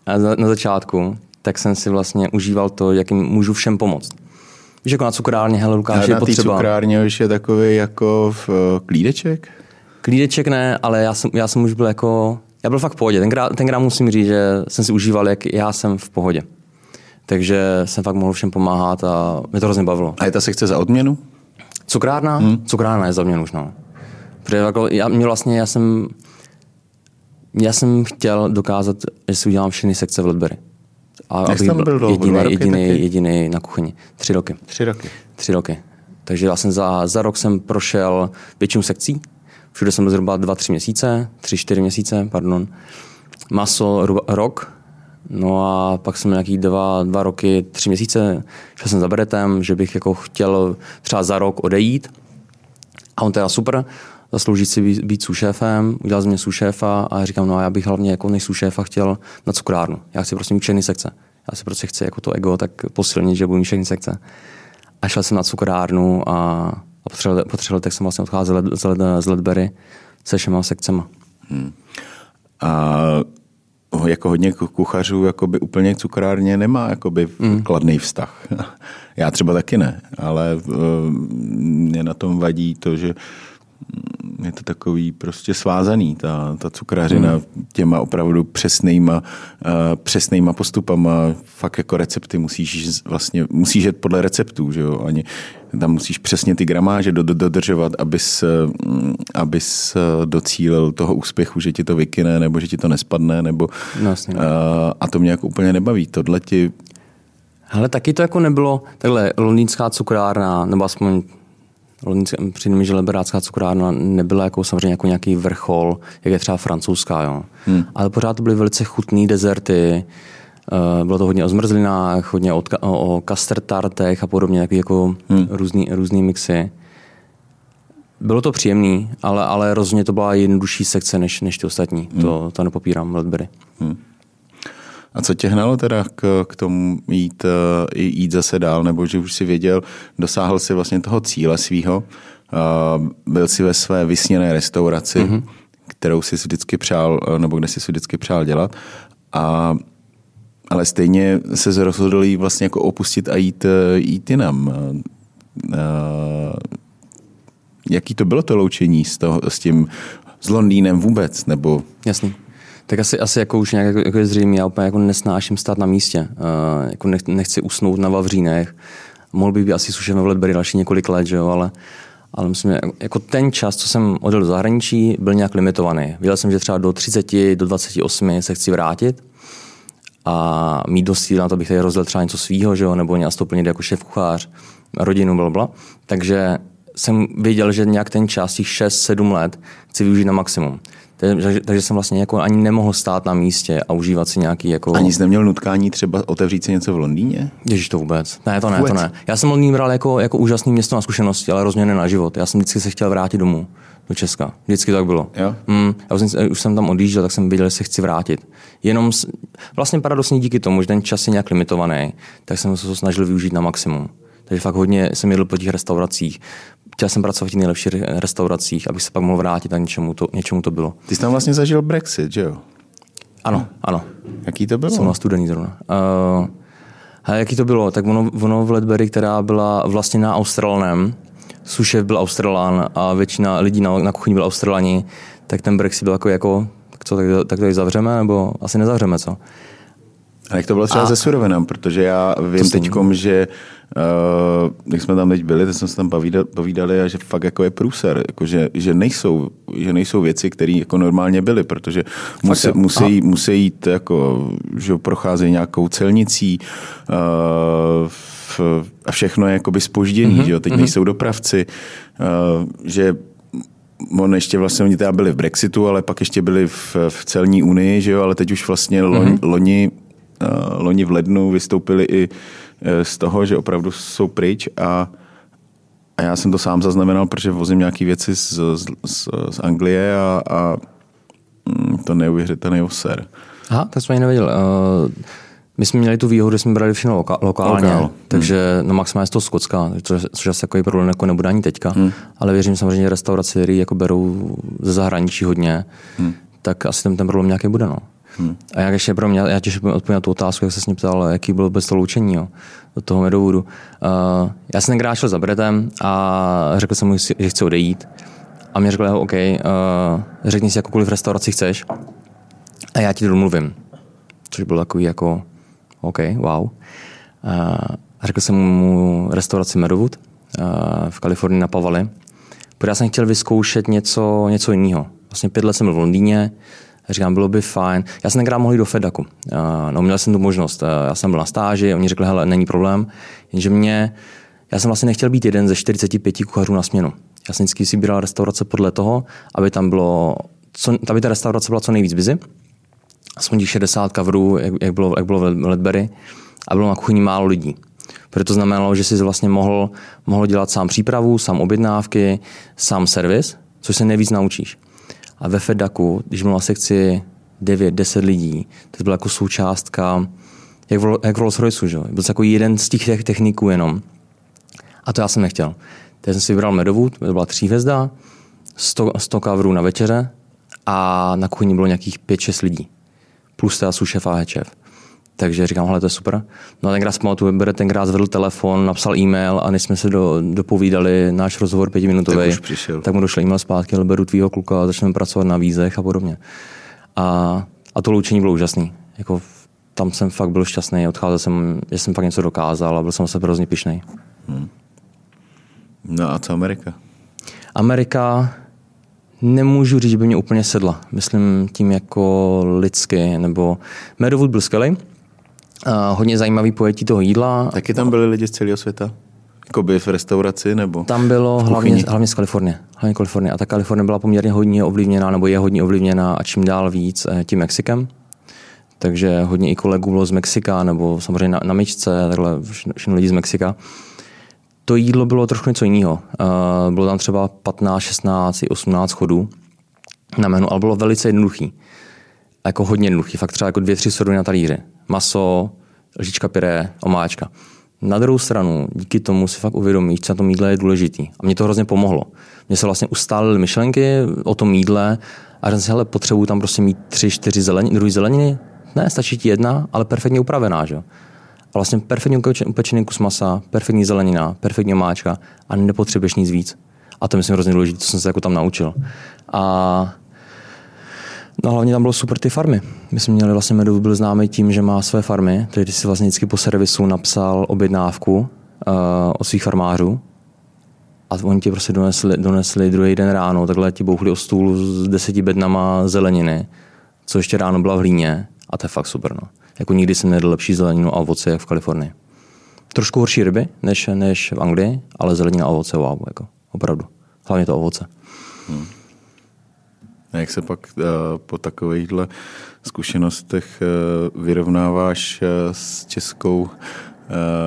a na, začátku, tak jsem si vlastně užíval to, jak jim můžu všem pomoct. Víš, jako na cukrárně, hele Lukáš, je potřeba.
Na cukrárně už je takový jako v uh, klídeček?
Klídeček ne, ale já jsem, já jsem už byl jako, já byl fakt v pohodě. Tenkrát, tenkrát musím říct, že jsem si užíval, jak já jsem v pohodě. Takže jsem fakt mohl všem pomáhat a mě to hrozně bavilo.
A je ta sekce za odměnu?
Cukrárna? Hmm. Cukrárna je za odměnu už, no. Protože jako já, mě vlastně, já jsem, já jsem chtěl dokázat, že si udělám všechny sekce v Ledbury.
A Jak tam byl dlouho?
Jediný, jediný, jediný na kuchyni. Tři roky.
Tři roky.
Tři roky. Takže já jsem za, za rok jsem prošel většinu sekcí. Všude jsem byl zhruba dva, tři měsíce, tři, čtyři měsíce, pardon. Maso rok, no a pak jsem nějaký dva, dva roky, tři měsíce, šel jsem za beretem, že bych jako chtěl třeba za rok odejít. A on teda super, zasloužit si být, sušéfem, udělal z mě sušéfa a říkám, no a já bych hlavně jako než sušéfa chtěl na cukrárnu. Já chci prostě mít všechny sekce. Já si prostě chci jako to ego tak posilnit, že budu mít všechny sekce. A šel jsem na cukrárnu a, a po, třech letech jsem vlastně odcházel z, Led, z Ledbery se všema sekcema. Hmm.
A jako hodně kuchařů jakoby úplně cukrárně nemá jakoby mm. kladný vztah. Já třeba taky ne, ale uh, mě na tom vadí to, že je to takový prostě svázaný, ta, ta cukrařina hmm. těma opravdu přesnýma, uh, přesnýma postupama, fakt jako recepty musíš vlastně, musíš jít podle receptů, že jo, ani tam musíš přesně ty gramáže dodržovat, abys, mm, abys eh, docílil toho úspěchu, že ti to vykyne, nebo že ti to nespadne, nebo
no, uh,
a to mě jako úplně nebaví. Tohle ti
ale taky to jako nebylo, takhle londýnská cukrárna, nebo aspoň přijde že liberácká cukrárna nebyla jako samozřejmě jako nějaký vrchol, jak je třeba francouzská, jo. Hmm. Ale pořád to byly velice chutné dezerty, eh, bylo to hodně o zmrzlinách, hodně o, o tartech a podobně, takový jako hmm. různý, různý mixy. Bylo to příjemný, ale, ale rozhodně to byla jednodušší sekce než, než ty ostatní. Hmm. To, to nepopírám, Ledbury. Hmm.
A co tě hnalo teda k, k tomu jít, uh, jít zase dál, nebo že už si věděl, dosáhl si vlastně toho cíle svýho, uh, byl si ve své vysněné restauraci, mm-hmm. kterou si vždycky přál, uh, nebo kde si vždycky přál dělat, a ale stejně se rozhodl jí vlastně jako opustit a jít, jít jinam. Jaký to bylo to loučení s, toho, s tím s Londýnem vůbec? Nebo...
Jasný tak asi, asi jako už nějak jako, jako je zřejmě, já úplně jako nesnáším stát na místě. Uh, jako nech, nechci usnout na Vavřínech. Mohl bych být asi sušen v Ledbury další několik let, že jo, ale, ale myslím, že jako ten čas, co jsem odjel do zahraničí, byl nějak limitovaný. Věděl jsem, že třeba do 30, do 28 se chci vrátit a mít dost na to, bych tady rozdělil třeba něco svýho, že jo, nebo nastoupil někde jako šéf kuchář, rodinu, blabla. Takže jsem věděl, že nějak ten čas, těch 6-7 let, chci využít na maximum. Takže, takže jsem vlastně jako ani nemohl stát na místě a užívat si nějaký jako...
Ani jsi neměl nutkání třeba otevřít si něco v Londýně?
Ježíš to vůbec. Ne, to ne, vůbec. to ne. Já jsem Londýn bral jako, jako úžasný město na zkušenosti, ale rozměrně na život. Já jsem vždycky se chtěl vrátit domů do Česka. Vždycky tak bylo.
Jo?
Mm, já už jsem, už jsem tam odjížděl, tak jsem věděl, že se chci vrátit. Jenom vlastně paradoxně díky tomu, že ten čas je nějak limitovaný, tak jsem se to snažil využít na maximum. Takže fakt hodně jsem jedl po těch restauracích chtěl jsem pracovat v těch nejlepších restauracích, abych se pak mohl vrátit a něčemu to, něčemu to bylo.
Ty jsi tam vlastně zažil Brexit, že jo?
Ano, ano.
Jaký to bylo?
Jsem na studený zrovna. Uh, a jaký to bylo? Tak ono, ono v Ledbury, která byla vlastně na Australnem, sušev byl Australán a většina lidí na, na kuchyni byl Australani, tak ten Brexit byl jako, jako tak co, tak, tak to zavřeme, nebo asi nezavřeme, co?
A jak to bylo třeba a... ze surovinám, protože já vím teď, že uh, jak jsme tam teď byli, tak jsme se tam povídali, povídali a že fakt jako je průser, jako že, že, nejsou, že nejsou věci, které jako normálně byly, protože musí, musí, musí jít jako, že procházejí nějakou celnicí uh, v, a všechno je jakoby spožděný, mm-hmm. že jo? teď mm-hmm. nejsou dopravci, uh, že on ještě vlastně, oni teda byli v Brexitu, ale pak ještě byli v, v celní unii, že jo, ale teď už vlastně mm-hmm. loni loni v lednu vystoupili i e, z toho, že opravdu jsou pryč a, a já jsem to sám zaznamenal, protože vozím nějaké věci z, z, z, z Anglie a, a mm, to neuvěřitelný oser.
Aha, tak jsme ji nevěděli. Uh, my jsme měli tu výhodu, že jsme brali všechno loka, lokálně, Lokál. takže hmm. no maximálně z toho Skotska, což, což asi takový problém jako nebude ani teďka, hmm. ale věřím samozřejmě restaurace, které jako berou ze zahraničí hodně, hmm. tak asi ten, ten problém nějaký bude. No. Hmm. A jak ještě pro mě, já těž odpovím na tu otázku, jak se s ním ptal, jaký byl bez toho loučení jo, do toho medovodu. Uh, já jsem tenkrát šel za Bretem a řekl jsem mu, že chci odejít. A mě řekl, OK, uh, řekni si jakoukoliv restauraci chceš a já ti to domluvím. Což byl takový jako, OK, wow. Uh, řekl jsem mu restauraci Medowood uh, v Kalifornii na Pavali, protože já jsem chtěl vyzkoušet něco, něco jiného. Vlastně pět let jsem byl v Londýně, Říkám, bylo by fajn. Já jsem tenkrát mohl jít do Fedaku. No, měl jsem tu možnost. Já jsem byl na stáži, oni řekli, hele, není problém. Jenže mě, já jsem vlastně nechtěl být jeden ze 45 kuchařů na směnu. Já jsem vždycky si bíral restaurace podle toho, aby tam bylo, co, aby ta restaurace byla co nejvíc busy. Aspoň těch 60 kavrů, jak, jak, bylo, jak bylo v Ledbury, a bylo na kuchyni málo lidí. Protože to znamenalo, že si vlastně mohl, mohl dělat sám přípravu, sám objednávky, sám servis, což se nejvíc naučíš. A ve Fedaku, když měl na sekci 9-10 lidí, to byla jako součástka, jak v, jak Rolls Royce, že? byl to jako jeden z těch techniků jenom. A to já jsem nechtěl. Teď jsem si vybral Medowood, to byla tří hvězda, 100, 100 kavrů na večeře a na kuchyni bylo nějakých 5-6 lidí. Plus teda sušef a hečev. Takže říkám, hele, to je super. No a tenkrát pamatuju, Bere tenkrát zvedl telefon, napsal e-mail a než jsme se do, dopovídali náš rozhovor pětiminutový, tak, tak mu došel e-mail zpátky, ale beru tvýho kluka a začneme pracovat na vízech a podobně. A, a to loučení bylo úžasné. Jako, tam jsem fakt byl šťastný, odcházel jsem, že jsem fakt něco dokázal a byl jsem se hrozně pišnej. Hmm.
No a co Amerika?
Amerika, nemůžu říct, že by mě úplně sedla. Myslím tím jako lidsky, nebo Medowood byl skvělý, hodně zajímavý pojetí toho jídla.
Taky tam byli lidi z celého světa? Jakoby v restauraci nebo
Tam bylo hlavně, hlavně z Kalifornie. Hlavně Kalifornie. A ta Kalifornie byla poměrně hodně ovlivněná, nebo je hodně ovlivněná a čím dál víc eh, tím Mexikem. Takže hodně i kolegů bylo z Mexika, nebo samozřejmě na, na myčce, takhle všechno lidi z Mexika. To jídlo bylo trošku něco jiného. Uh, bylo tam třeba 15, 16, 18 chodů na menu, ale bylo velice jednoduchý. Jako hodně jednoduchý, fakt třeba jako dvě, tři suroviny na talíři maso, lžička pyré, omáčka. Na druhou stranu, díky tomu si fakt uvědomíš, co na tom jídle je důležitý. A mě to hrozně pomohlo. Mně se vlastně ustálily myšlenky o tom jídle a řekl si, hele, potřebuju tam prostě mít tři, čtyři zeleniny, druhý zeleniny. Ne, stačí ti jedna, ale perfektně upravená, že? A vlastně perfektně upečený kus masa, perfektní zelenina, perfektní omáčka a nepotřebuješ nic víc. A to myslím hrozně důležité, co jsem se jako tam naučil. A No hlavně tam bylo super ty farmy. My jsme měli vlastně Medu byl známý tím, že má své farmy, takže si vlastně vždycky po servisu napsal objednávku uh, od svých farmářů a oni ti prostě donesli, donesli druhý den ráno, takhle ti bouchli o stůl s deseti bednama zeleniny, co ještě ráno byla v hlíně a to je fakt super. No. Jako nikdy jsem nedal lepší zeleninu a ovoce jak v Kalifornii. Trošku horší ryby než, než v Anglii, ale zelenina a ovoce wow, jako, opravdu. Hlavně to ovoce. Hmm.
A jak se pak uh, po takovýchhle zkušenostech uh, vyrovnáváš uh, s českou,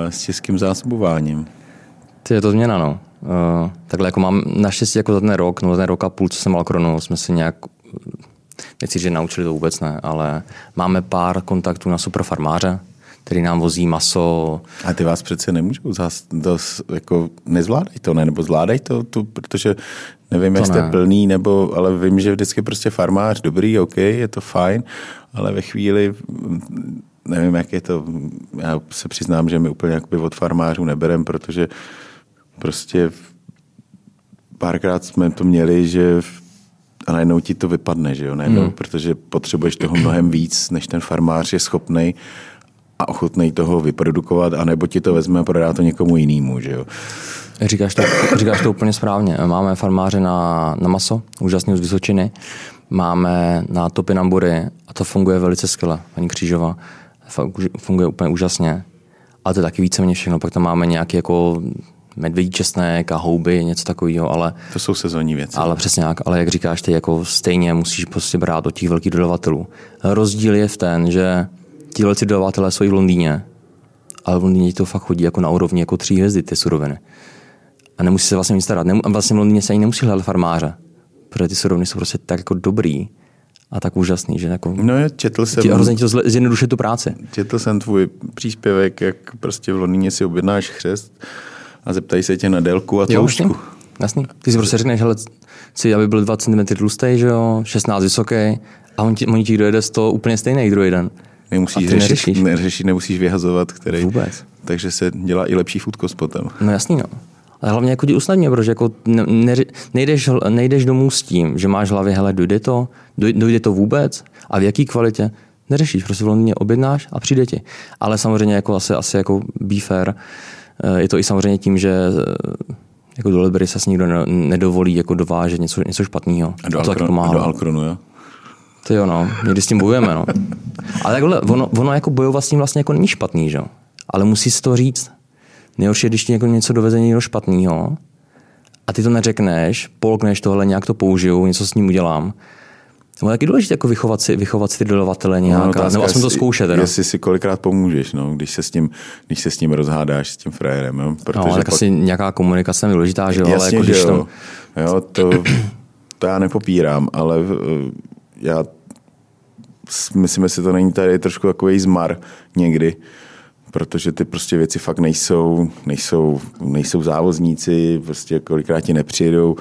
s českým zásobováním?
Ty je to změna, no. Takhle jako mám naštěstí jako za ten rok, no za ten rok a půl, co jsem mal jsme si nějak nechci, že naučili to vůbec ne, ale máme pár kontaktů na superfarmáře, který nám vozí maso.
A ty vás přece nemůžou zás, to, jako nezvládají to, ne? Nebo zvládají to, tu, protože nevím, jak jste plný, nebo, ale vím, že vždycky prostě farmář, dobrý, OK, je to fajn, ale ve chvíli, nevím, jak je to, já se přiznám, že my úplně jakoby od farmářů neberem, protože prostě párkrát jsme to měli, že a najednou ti to vypadne, že jo, najednou, hmm. protože potřebuješ toho mnohem víc, než ten farmář je schopný a ochotný toho vyprodukovat, anebo ti to vezme a prodá to někomu jinému, že jo.
Říkáš to, říkáš to úplně správně. Máme farmáře na, na maso, úžasný z Vysočiny. Máme na topinambury a to funguje velice skvěle, paní Křížová. Funguje úplně úžasně. Ale to je taky víceméně všechno. Pak tam máme nějaký jako medvědí česnek a houby, něco takového, ale...
To jsou sezónní věci.
Ale přesně jak, ale jak říkáš, ty jako stejně musíš prostě brát od těch velkých dodavatelů. Rozdíl je v ten, že ti velcí dodavatelé jsou i v Londýně, ale v Londýně to fakt chodí jako na úrovni jako tří hvězdy, ty suroviny. A nemusí se vlastně nic starat. a vlastně v Londýně se ani nemusí hledat farmáře, protože ty suroviny jsou prostě tak jako dobrý, a tak úžasný, že jako...
No je, četl jsem... Ti
hrozně ti to zjednodušuje tu práci.
Četl jsem tvůj příspěvek, jak prostě v Londýně si objednáš chřest a zeptají se tě na délku a tloušťku.
Jasný. Ty si prostě řekneš, hele, chci, aby byl 2 cm tlustý, že jo, 16 vysoký a on ti, on ti dojede z toho úplně stejný druhý den.
Nemusíš řešit, neřešit, nemusíš vyhazovat, který.
Vůbec.
Takže se dělá i lepší food potom.
No jasný, no. Ale hlavně jako ti usnadně, protože jako ne, nejdeš, nejdeš domů s tím, že máš v hlavě, hele, dojde to, dojde to vůbec a v jaký kvalitě, neřešíš, prostě v Londýně objednáš a přijde ti. Ale samozřejmě jako asi, asi jako be fair, eh, je to i samozřejmě tím, že eh, jako do Libery se nikdo nedovolí jako dovážet něco, něco špatného.
A do, a to Alkron, a do Alkronu, jo?
To jo, no. Někdy s tím bojujeme, no. Ale takhle, ono, ono jako bojovat s tím vlastně jako není špatný, že? Ale musí si to říct. Nejhorší je, když ti jako něco doveze někdo špatného a ty to neřekneš, polkneš tohle, nějak to použiju, něco s ním udělám. To je taky důležité jako vychovat si, vychovat si ty dodavatele nějak, no, nebo aspoň to zkoušet.
No. Jestli si kolikrát pomůžeš, no, když, se s tím, když se s tím rozhádáš, s tím frajerem. Jo?
Protože no, tak pot... asi nějaká komunikace je důležitá, že jo?
Jasně,
ale jako,
když jo. To... jo to, to já nepopírám, ale já myslím, že to není tady trošku takový zmar někdy, protože ty prostě věci fakt nejsou, nejsou, nejsou závozníci, prostě kolikrát ti nepřijedou,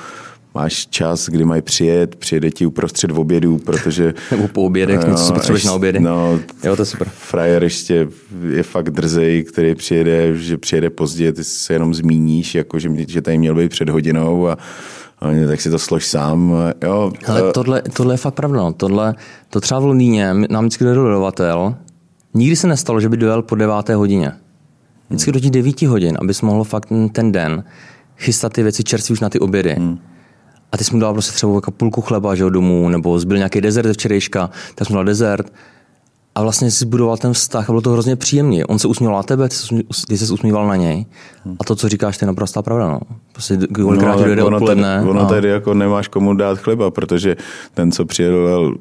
máš čas, kdy mají přijet, přijede ti uprostřed v obědu, protože...
Nebo po obědech, no, něco, co potřebuješ na obědy.
No,
jo, to je super.
Frajer ještě je fakt drzej, který přijede, že přijede pozdě, ty se jenom zmíníš, jako že, že tady měl být před hodinou a tak si to slož sám. Jo.
Ale tohle, tohle je fakt pravda. No. Tohle, to třeba v Londýně nám vždycky dojel dodavatel. Nikdy se nestalo, že by dojel po deváté hodině. Vždycky do těch devíti hodin, abys mohl fakt ten den chystat ty věci čerstvě už na ty obědy. Hmm. A ty jsi mu dal prostě třeba jako půlku chleba že, domů, nebo zbyl nějaký dezert včerejška, tak jsi mu dal dezert a vlastně si zbudoval ten vztah a bylo to hrozně příjemný. On se usmíval na tebe, ty se usmíval na něj. A to, co říkáš, to je naprostá pravda. No. Prostě kolikrát no, dojde ono odpoledne.
Tady, ono a... tady jako nemáš komu dát chleba, protože ten, co přijel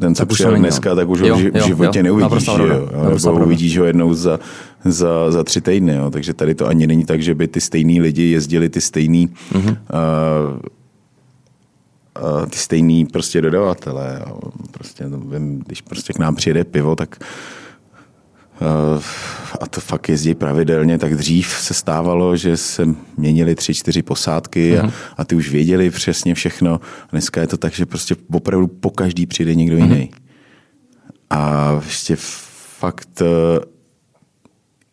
ten, co přijel dneska, tak už ho v životě jo, neuvidíš. Že, jo? Nebo uvidíš ho jednou za, za, za tři týdny. Jo? Takže tady to ani není tak, že by ty stejný lidi jezdili ty stejný mm-hmm. uh, ty stejný prostě dodavatele. Prostě, no, vím, když prostě k nám přijede pivo, tak a to fakt jezdí pravidelně, tak dřív se stávalo, že se měnili tři, čtyři posádky a, mhm. a ty už věděli přesně všechno. Dneska je to tak, že prostě opravdu po každý přijde někdo jiný. A ještě fakt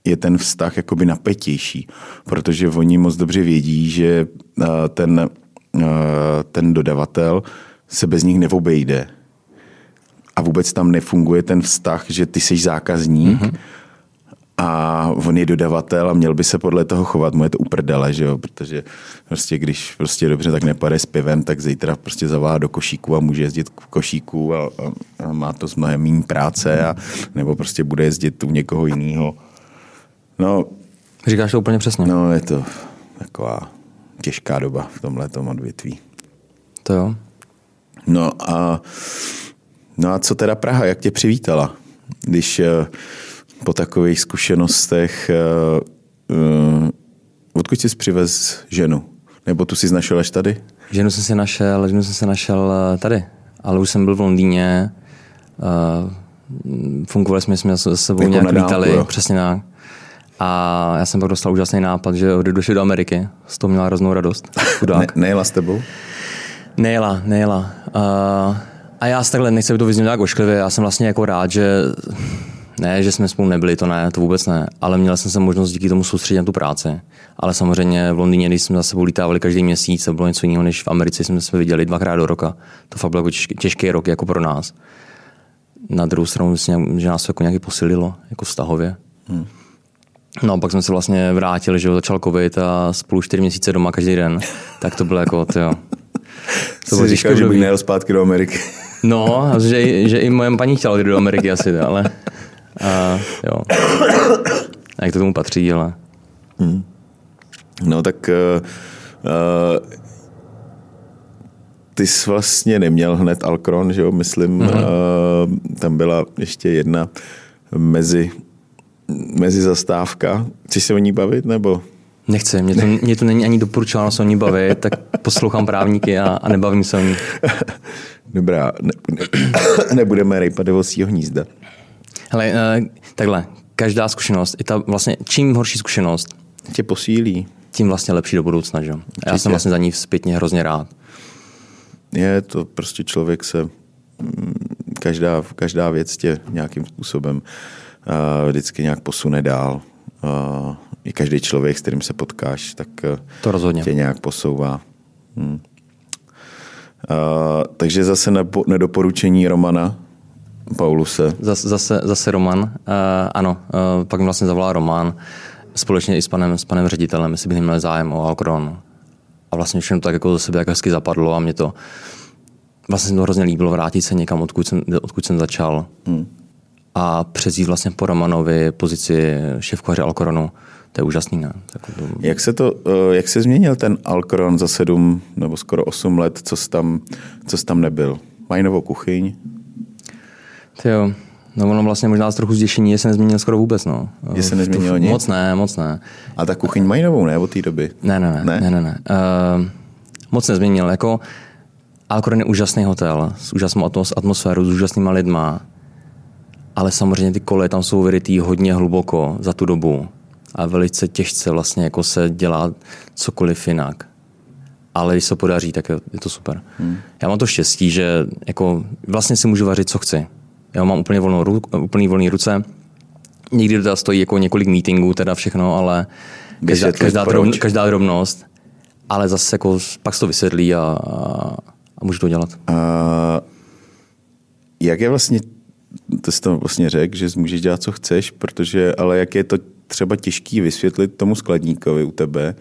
je ten vztah jakoby napetější, protože oni moc dobře vědí, že ten Eh, ten dodavatel se bez nich neobejde. A vůbec tam nefunguje ten vztah, že ty jsi zákazník mm-hmm. a on je dodavatel a měl by se podle toho chovat. Mu je to uprdele, že jo? protože prostě když prostě dobře tak nepade s pivem, tak zítra prostě zavá do košíku a může jezdit v košíku a, a, a má to s mnohem méně práce a, nebo prostě bude jezdit u někoho jiného. No,
Říkáš to úplně přesně.
No, je to taková těžká doba v tomhle odvětví.
To jo.
No a, no a co teda Praha, jak tě přivítala, když uh, po takových zkušenostech, uh, uh, odkud jsi přivez ženu? Nebo tu jsi našel až tady?
Ženu jsem si našel, ženu jsem si našel tady, ale už jsem byl v Londýně, uh, fungovali jsme, jsme s sebou jako nějak lítali, přesně tak. A já jsem pak dostal úžasný nápad, že odešli do Ameriky. Z toho měla hroznou radost.
ne, nejela s tebou?
Nejela, nejela. Uh, a já takhle nechci to vyznět nějak ošklivě, já jsem vlastně jako rád, že Ne, že jsme spolu nebyli, to ne, to vůbec ne, ale měl jsem se možnost díky tomu soustředit na tu práci. Ale samozřejmě v Londýně, když jsme za sebou lítávali každý měsíc, to bylo něco jiného, než v Americe jsme se viděli dvakrát do roka. To fakt byl jako těžký, těžký rok jako pro nás. Na druhou stranu myslím, že nás to jako nějaký posililo, jako vztahově. Hmm. No pak jsme se vlastně vrátili, že začal covid a spolu čtyři měsíce doma každý den. Tak to bylo jako, to jo.
To bylo říkal, že bych nejel zpátky do Ameriky.
No, že, že i moje paní chtěla jít do Ameriky asi, ale a, jo. A jak to tomu patří, ale... Hmm.
No tak uh, uh, ty jsi vlastně neměl hned Alkron, že jo, myslím, mm-hmm. uh, tam byla ještě jedna mezi, mezi zastávka. Chceš se o ní bavit, nebo?
Nechci, mě to, mě to není ani doporučováno se o ní bavit, tak poslouchám právníky a, a nebavím se o ní.
Dobrá, ne, ne, nebudeme rejpat do hnízda.
Hele, uh, takhle, každá zkušenost, i ta vlastně, čím horší zkušenost,
tě posílí.
Tím vlastně lepší do budoucna, že? Já jsem vlastně za ní zpětně hrozně rád.
Je to prostě člověk se, mm, každá, každá věc tě nějakým způsobem uh, vždycky nějak posune dál. I každý člověk, s kterým se potkáš, tak uh,
to rozhodně.
tě nějak posouvá. Hmm. Uh, takže zase nepo, nedoporučení Romana Pauluse.
Zase, zase, zase Roman. Uh, ano, uh, pak mi vlastně zavolal Roman společně i s panem, s panem ředitelem, jestli by měli zájem o Alcron. A vlastně všechno tak jako do sebe tak hezky zapadlo a mě to vlastně to hrozně líbilo vrátit se někam, odkud jsem, odkud jsem začal. Hmm. A přezít vlastně po Romanovi pozici šéfkovaře Alcoronu. To je úžasný, ne? Tak
to... Jak se to, eh, jak se změnil ten Alcoron za sedm nebo skoro osm let, co jsi tam, co jsi tam nebyl? Mají novou kuchyň?
Ty jo, No ono vlastně možná z trochu zděšení, že se nezměnil skoro vůbec. No.
Že se nezměnilo nic?
Moc ne, moc ne.
A ta kuchyň mají novou, ne, od té doby?
Ne, ne, ne. ne? ne, ne, ne. Uh, moc nezměnil. Jako Alcoren je úžasný hotel s úžasnou atmosférou, s úžasnýma lidma, ale samozřejmě ty koleje tam jsou vyrytý hodně hluboko za tu dobu a velice těžce vlastně jako se dělá cokoliv jinak. Ale když se podaří, tak je, je to super. Hmm. Já mám to štěstí, že jako vlastně si můžu vařit, co chci. Já mám úplně volnou, úplný volný ruce. Někdy teda stojí jako několik meetingů, teda všechno, ale každá, každá, drobn, každá drobnost. Ale zase jako pak se to vysvětlí a, a, a můžu to dělat. A
jak je vlastně, to jsi to vlastně řekl, že můžeš dělat, co chceš, protože, ale jak je to třeba těžký vysvětlit tomu skladníkovi u tebe,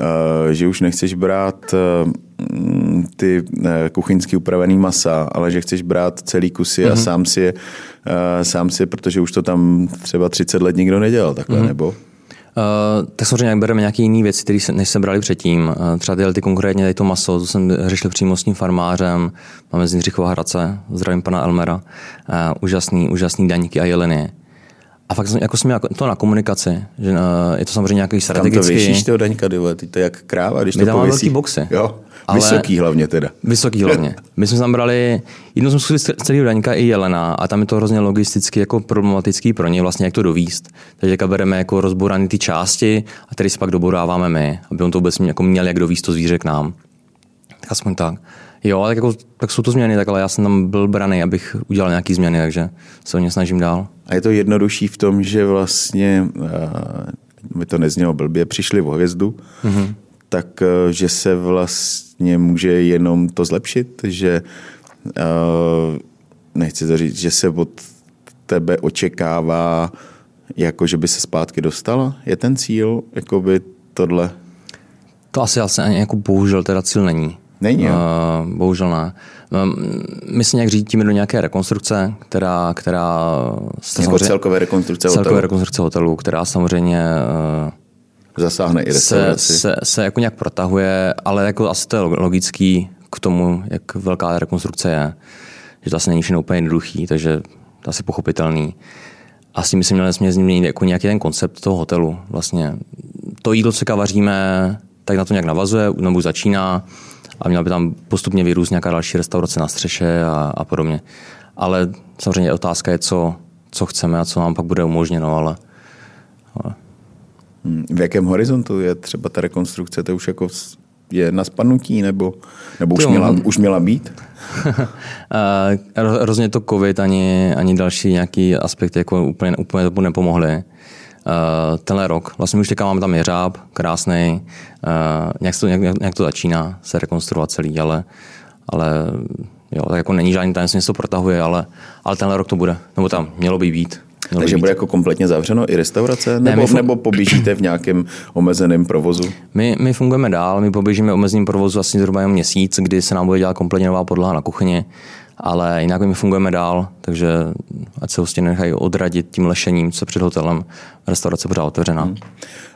Eh, že už nechceš brát eh, ty eh, kuchyňsky upravený masa, ale že chceš brát celý kusy mm-hmm. a mhm. sám si je, sám si, protože už to tam třeba 30 let nikdo nedělal takhle, mm-hmm. nebo?
Uh, tak samozřejmě jak bereme nějaké jiné věci, které než jsme brali předtím. Uh, třeba tyhle ty konkrétně tady to maso, to jsem řešil přímo s tím farmářem, máme z Jindřichova Hradce, zdravím pana Elmera, uh, úžasný, úžasný daňky a jeleny. A fakt jako jsem měl to na komunikaci, že uh, je to samozřejmě nějaký strategický.
Tam to věšíš toho Daňka, tyhle, ty to jak kráva, když
My
to
tam máme velký boxy.
Jo, ale vysoký hlavně teda.
Vysoký hlavně. My jsme tam brali, jednou jsme zkusili celý Daňka i Jelena a tam je to hrozně logisticky jako problematický pro ně vlastně, jak to dovíst. Takže bereme jako rozborané ty části a tady si pak doboráváme my, aby on to vůbec jako měl jak dovíst to zvíře k nám. Tak aspoň tak. Jo, tak, jako, tak jsou to změny, tak ale já jsem tam byl braný, abych udělal nějaké změny, takže se o ně snažím dál.
A je to jednodušší v tom, že vlastně, uh, mi to neznělo blbě, přišli o hvězdu, mm-hmm. tak uh, že se vlastně může jenom to zlepšit, že uh, nechci to říct, že se od tebe očekává, jako že by se zpátky dostala? Je ten cíl, jako by tohle?
To asi, asi ani jako bohužel teda cíl není.
Není?
Uh, bohužel ne. Um, my se nějak řídíme do nějaké rekonstrukce, která... která
jako celkové rekonstrukce
celkové hotelu. rekonstrukce hotelu, která samozřejmě uh,
zasáhne i
se, se, se jako nějak protahuje, ale jako asi to je logický k tomu, jak velká rekonstrukce je. Že to asi není všechno úplně jednoduchý, takže to asi pochopitelný. Asi my jsme měli jsme změnit jako nějaký ten koncept toho hotelu. Vlastně to jídlo, co vaříme, tak na to nějak navazuje, nebo začíná a měla by tam postupně vyrůst nějaká další restaurace na střeše a, a podobně. Ale samozřejmě otázka je, co, co chceme a co nám pak bude umožněno, ale,
ale... V jakém horizontu je třeba ta rekonstrukce? To už jako je na spadnutí, nebo, nebo už, měla, už měla být?
Rozhodně to covid ani, ani další nějaký aspekty jako úplně, úplně to nepomohly. Uh, tenhle rok. Vlastně už teďka máme tam jeřáb, krásný, uh, nějak, to, nějak, nějak, to začíná se rekonstruovat celý, ale, ale jo, tak jako není žádný tajemství, něco protahuje, ale, ale tenhle rok to bude, nebo tam mělo by být.
Mělo Takže by bude jako kompletně zavřeno i restaurace? Nebo, ne, fun- nebo poběžíte v nějakém omezeném provozu?
My, my fungujeme dál, my poběžíme v omezeném provozu asi zhruba jen měsíc, kdy se nám bude dělat kompletně nová podlaha na kuchyni ale jinak my fungujeme dál, takže ať se hosty nechají odradit tím lešením, co před hotelem, restaurace bude otevřená. Hmm.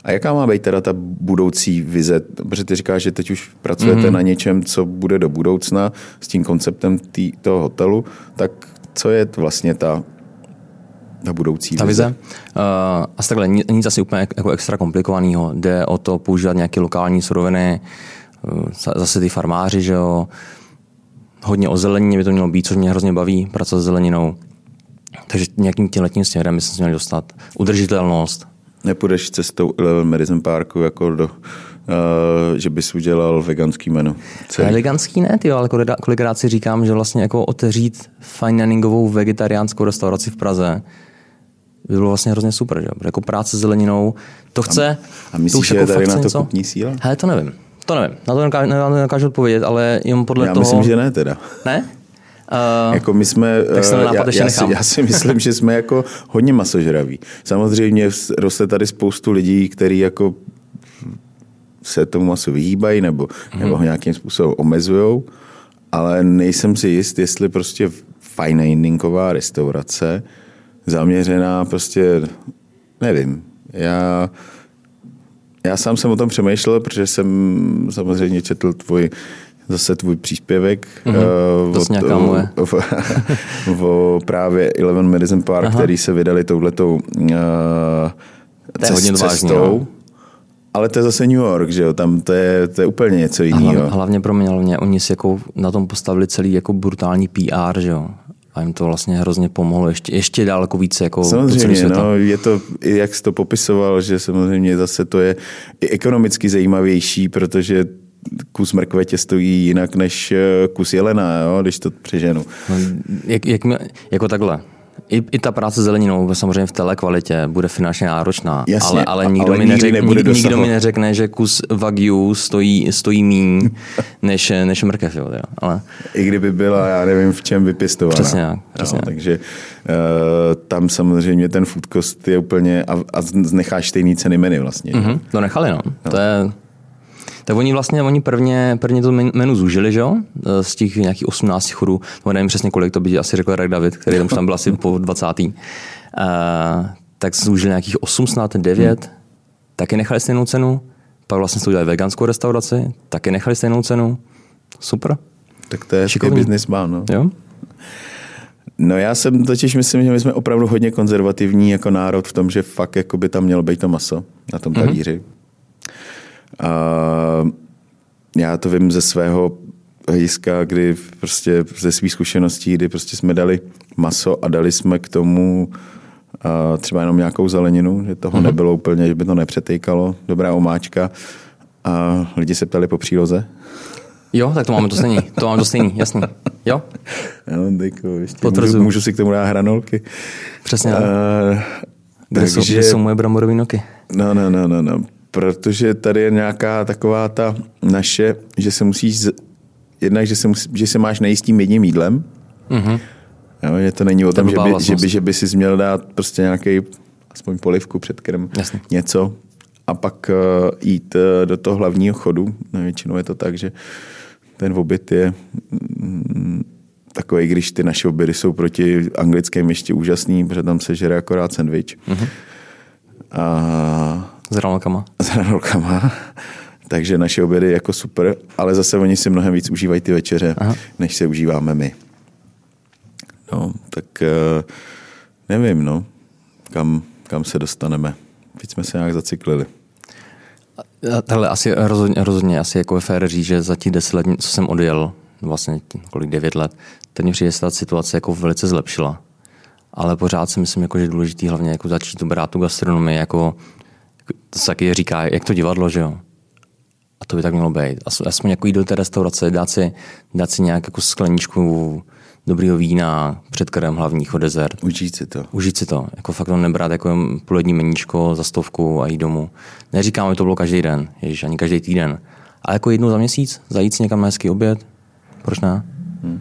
A jaká má být teda ta budoucí vize? Protože ty říkáš, že teď už pracujete hmm. na něčem, co bude do budoucna s tím konceptem tý, toho hotelu, tak co je vlastně ta ta budoucí
ta vize? vize? Uh, asi takhle, nic asi úplně jako extra komplikovaného. Jde o to používat nějaké lokální suroviny, uh, zase ty farmáři, že jo, hodně o zelenině by to mělo být, což mě hrozně baví, pracovat s zeleninou. Takže nějakým tím letním směrem by se měli dostat. Udržitelnost.
Nepůjdeš cestou Eleven Madison Parku jako do, uh, že bys udělal veganský menu.
Celý. Veganský ne, tyjo, ale kolikrát si říkám, že vlastně jako otevřít fine diningovou vegetariánskou restauraci v Praze by bylo vlastně hrozně super, že? Jako práce s zeleninou, to chce.
A, a myslíš, to že jako je tady na to kupní síla?
Hele, to nevím. To nevím, na to nedokážu, nedokážu odpovědět, ale jenom podle
já
toho...
Já myslím, že ne teda.
Ne?
Uh, jako my jsme,
tak se já,
já, si, já si myslím, že jsme jako hodně masožraví. Samozřejmě roste tady spoustu lidí, kteří jako se tomu masu vyhýbají nebo, hmm. nebo ho nějakým způsobem omezují, ale nejsem si jist, jestli prostě fine diningová restaurace zaměřená prostě, nevím, já já sám jsem o tom přemýšlel, protože jsem samozřejmě četl tvůj zase tvůj příspěvek
mm-hmm. uh, od, nějaká moje.
O, o, právě Eleven Madison Park, Aha. který se vydali touhletou uh, cest, cestou. Vážný, no. Ale to je zase New York, že jo? Tam to je, to je úplně něco jiného.
Hlavně, hlavně pro mě, hlavně oni si jako na tom postavili celý jako brutální PR, že jo? A jim to vlastně hrozně pomohlo ještě, ještě daleko více jako
Samozřejmě, no, je to, jak jsi to popisoval, že samozřejmě zase to je i ekonomicky zajímavější, protože kus mrkve tě stojí jinak než eh, kus jelena, jo, když to přeženu. No,
jak, jak, jako takhle, i, I ta práce zeleninou samozřejmě v té kvalitě bude finančně náročná, Jasně, ale, ale, nikdo, ale mi neřek, nik, nikdo mi neřekne, že kus Wagyu stojí, stojí míň než, než mrkev. Jo, ale...
I kdyby byla, já nevím, v čem vypěstovaná.
Přesně tak. Přesně
takže uh, tam samozřejmě ten food cost je úplně a, a necháš stejný ceny menu vlastně.
Mm-hmm, to nechali, no. no. To je tak oni vlastně, oni prvně, prvně to menu zúžili, že jo? E, z těch nějakých 18 chodů, nebo nevím přesně kolik, to by asi řekl Rek David, který tam už tam byl asi po 20. Uh, e, tak zúžili nějakých 8, snad 9, hmm. taky nechali stejnou cenu, pak vlastně jsme udělali veganskou restauraci, taky nechali stejnou cenu. Super.
Tak to je Šikovný. businessman, no.
Jo?
No já jsem totiž myslím, že my jsme opravdu hodně konzervativní jako národ v tom, že fakt jako by tam mělo být to maso na tom mhm. talíři. Mm-hmm. A já to vím ze svého hlediska, kdy prostě ze svých zkušeností, kdy prostě jsme dali maso a dali jsme k tomu a třeba jenom nějakou zeleninu, že toho mm-hmm. nebylo úplně, že by to nepřetejkalo, dobrá omáčka a lidi se ptali po příloze.
Jo, tak to máme to stejný, to máme to stejný, jasný. Jo?
Jo, děkuji. Můžu, můžu si k tomu dát hranolky.
Přesně. Uh, kde, takže, jsou, kde jsou moje bramborové noky?
No, no, no, no, no protože tady je nějaká taková ta naše, že se musíš, jednak, že se, musí, že se máš najít tím jedním jídlem, mm-hmm. jo, že to není o tom, že by, že, by, že by si měl dát prostě nějaký aspoň polivku před krem, Jasně. něco a pak uh, jít uh, do toho hlavního chodu. No, většinou je to tak, že ten oběd je mm, takový, když ty naše obědy jsou proti anglickém ještě úžasný, protože tam se žere akorát sandwich. Mm-hmm. A
s hranolkama.
S hranolkama. Takže naše obědy jako super, ale zase oni si mnohem víc užívají ty večeře, Aha. než se užíváme my. No, tak eh, nevím, no, kam, kam se dostaneme. Teď jsme se nějak zaciklili.
Tahle asi rozhodně, rozhodně asi jako je fér říct, že za těch deset let, co jsem odjel, vlastně kolik devět let, teď mi přijde, ta situace jako velice zlepšila. Ale pořád si myslím, jako, že je důležité hlavně jako začít brát tu gastronomii jako to se taky říká, jak to divadlo, že jo. A to by tak mělo být. Aspoň jako jít do té restaurace, dát si, dát si nějak jako skleničku dobrýho vína, předkrem hlavního dezert.
Užít si to.
Užít si to. Jako fakt to nebrát jako polední meníčko za stovku a jít domů. Neříkám, aby to bylo každý den, ježiš, ani každý týden. Ale jako jednou za měsíc, zajít si někam na hezký oběd, proč ne? Hmm.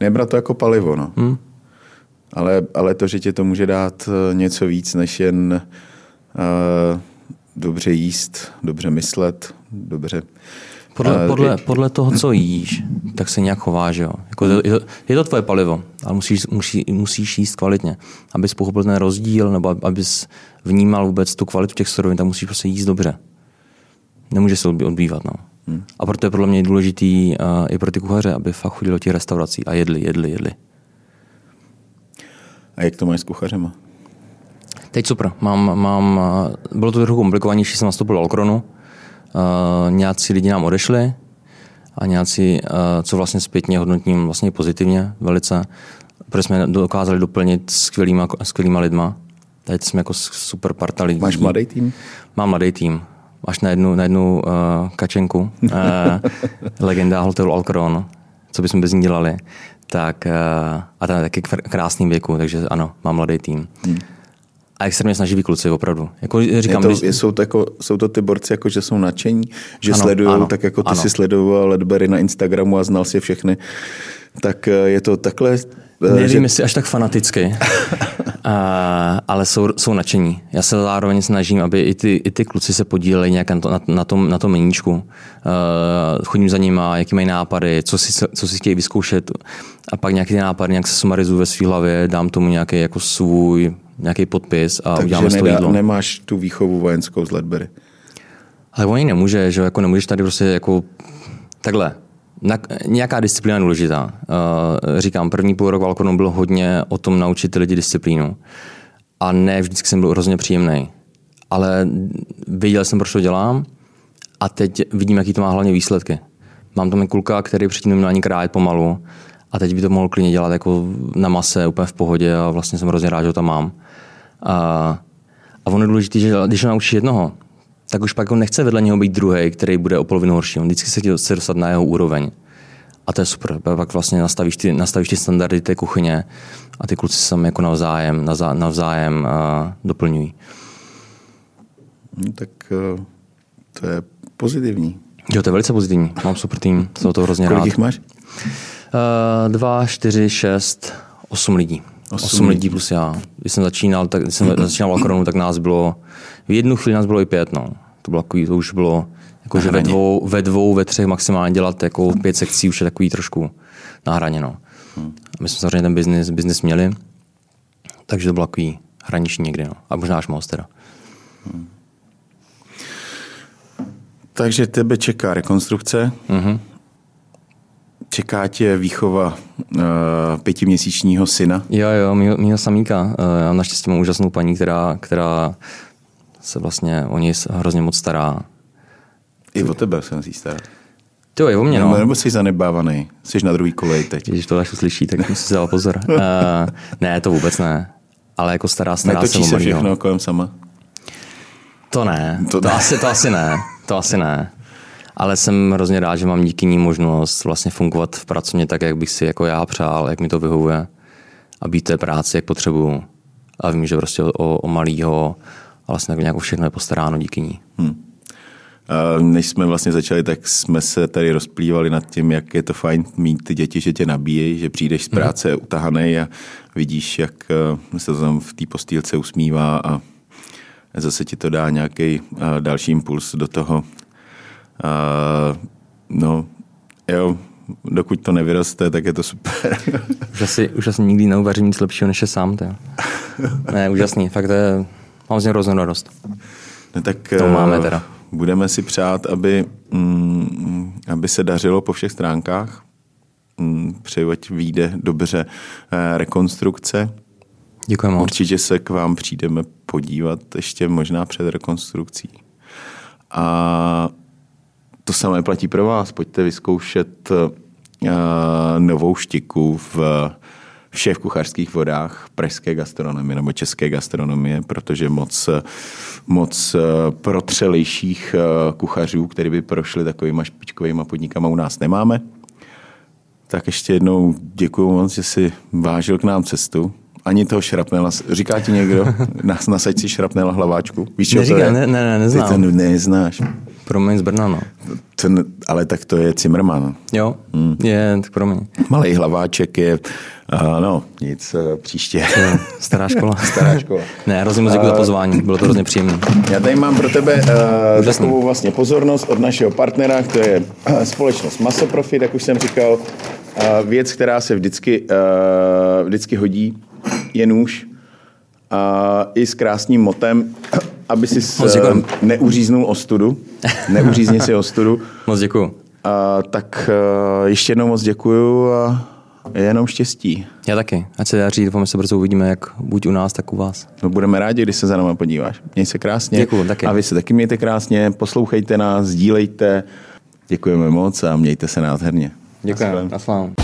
Nebrat to jako palivo, no. Hmm. Ale, ale to, že tě to může dát eh, něco víc, než jen uh, dobře jíst, dobře myslet, dobře
podle, podle, podle toho, co jíš, tak se nějak chováš. Jo. Jako je, to, je to tvoje palivo, ale musíš, musí, musíš jíst kvalitně. Abys pochopil ten rozdíl, nebo abys vnímal vůbec tu kvalitu těch surovin, tak musíš prostě jíst dobře. Nemůže se odbývat. No. Hmm. A proto je podle mě důležitý uh, i pro ty kuchaře, aby fakt chodili do těch restaurací a jedli, jedli, jedli.
A jak to máš s kuchařema?
Teď super. Mám, mám, bylo to trochu komplikovanější, jsem nastoupil do Alkronu, Uh, nějací lidi nám odešli a nějací, uh, co vlastně zpětně hodnotím vlastně pozitivně velice, protože jsme dokázali doplnit skvělýma, skvělýma lidma. Teď jsme jako super parta lidí.
Máš mladý tým?
Mám mladý tým. Máš na jednu, na jednu uh, kačenku, uh, legenda hotelu Alcron, co bychom bez ní dělali. Tak, uh, a ten je taky krásný věku, takže ano, mám mladý tým. Hmm a extrémně snaživí kluci, opravdu. Jako říkám,
je to, když... jsou, to jako, jsou to ty borci, jako, že jsou nadšení, že sledují, tak jako ty ano. si sledoval Ledbery na Instagramu a znal si všechny. Tak eh, je to takhle...
Eh, Nevím, že... jestli až tak fanaticky, a, ale jsou, jsou nadšení. Já se zároveň snažím, aby i ty, i ty kluci se podíleli nějak na, to, na, na, tom, na tom meníčku. Uh, chodím za nima, jaký mají nápady, co si, co si chtějí vyzkoušet a pak nějaký nápad, nějak se sumarizuju ve své hlavě, dám tomu nějaký jako svůj nějaký podpis a Takže uděláme
nedá,
to jídlo.
nemáš tu výchovu vojenskou z Ledbery.
Ale oni nemůže, že jako nemůžeš tady prostě jako takhle. Na, nějaká disciplína je důležitá. Uh, říkám, první půl rok v Alcornu byl hodně o tom naučit ty lidi disciplínu. A ne vždycky jsem byl hrozně příjemný. Ale věděl jsem, proč to dělám a teď vidím, jaký to má hlavně výsledky. Mám tam kulka, který předtím neměl ani krájet pomalu a teď by to mohl klidně dělat jako na mase, úplně v pohodě a vlastně jsem hrozně rád, že ho tam mám. A, a ono je důležité, že když ho naučíš jednoho, tak už pak on nechce vedle něho být druhý, který bude o polovinu horší. On vždycky se chce dostat na jeho úroveň. A to je super. Pak vlastně nastavíš ty, nastavíš ty standardy té kuchyně a ty kluci se sami jako navzájem, navzájem a doplňují.
No, tak eh, to je pozitivní.
Jo, to je velice pozitivní. Mám super tým, jsem to hrozně
Kolik
rád.
jich máš?
Uh, dva, čtyři, šest, osm lidí. Osm, osm lidí plus já. Když jsem začínal, tak, když jsem začínal Valkoronu, tak nás bylo, v jednu chvíli nás bylo i pět. No. To, bylo takový, to už bylo, jako, že ve dvou, ve dvou, ve třech maximálně dělat jako pět sekcí už je takový trošku na hraně. No. Hmm. My jsme samozřejmě ten business, business měli, takže to bylo takový hraniční někdy. No. A možná až moc teda. Hmm.
Takže tebe čeká rekonstrukce. Mm-hmm. Čeká tě výchova uh, pětiměsíčního syna?
Jo, jo, mýho, mýho samíka. Uh, já naštěstí mám úžasnou paní, která, která se vlastně o něj hrozně moc stará.
I o tebe se musí starat.
Jo, je o mě, no.
Nebo, nebo jsi zanedbávaný, jsi na druhý kolej teď.
Když to až uslyší, tak musí si dát pozor. uh, ne, to vůbec ne. Ale jako stará, stará
Netočí
se,
se všechno kolem sama?
To ne, to, to, asi, to asi ne, to asi ne ale jsem hrozně rád, že mám díky ní možnost vlastně fungovat v pracovně tak, jak bych si jako já přál, jak mi to vyhovuje a být té práci, jak potřebuju. A vím, že prostě o, o malýho a vlastně tak nějak všechno je postaráno díky ní. Hmm.
A než jsme vlastně začali, tak jsme se tady rozplývali nad tím, jak je to fajn mít ty děti, že tě nabíjejí, že přijdeš z hmm. práce hmm. utahaný a vidíš, jak eh, se to tam v té postýlce usmívá a zase ti to dá nějaký eh, další impuls do toho, Uh, no, jo, dokud to nevyroste, tak je to super.
už, asi, už asi nikdy neuvařím nic lepšího, než je sám. To. Ne, úžasný, fakt to je, mám z něj hroznou radost.
No, tak
to máme teda.
Budeme si přát, aby, mm, aby se dařilo po všech stránkách. Mm, přeju, ať vyjde dobře eh, rekonstrukce.
Děkuji moc.
Určitě se k vám přijdeme podívat ještě možná před rekonstrukcí. A to samé platí pro vás. Pojďte vyzkoušet uh, novou štiku v vše v kuchařských vodách pražské gastronomie nebo české gastronomie, protože moc, moc protřelejších kuchařů, který by prošli takovýma špičkovými podnikama u nás nemáme. Tak ještě jednou děkuji moc, že jsi vážil k nám cestu. Ani toho šrapnela. Říká ti někdo? Nasaď si šrapnela hlaváčku.
Víš, Neříká, to je? Ne, ne, ne, neznám.
Ty to neznáš.
Promiň z Brna, no.
Ten, ale tak to je Zimmerman.
Jo, hmm. je, tak promiň.
Malý hlaváček je, uh, no, nic, uh, příště.
Stará škola.
Stará škola.
ne, hrozně moc děkuji za pozvání, bylo to hrozně příjemné.
Já tady mám pro tebe uh, takovou vlastně pozornost od našeho partnera, to je uh, společnost Masoprofit, jak už jsem říkal. Uh, věc, která se vždycky, uh, vždycky hodí, je nůž. Uh, I s krásným motem aby si uh, neuříznul ostudu. Neuřízni si ostudu.
Moc děkuju.
Uh, tak uh, ještě jednou moc děkuju a jenom štěstí.
Já taky. Ať se daří, doufám, že se brzo uvidíme, jak buď u nás, tak u vás.
No, budeme rádi, když se za náma podíváš. Měj se krásně.
Děkuju, taky.
A vy se taky mějte krásně, poslouchejte nás, sdílejte. Děkujeme moc a mějte se nádherně.
Děkujeme. Naslávu.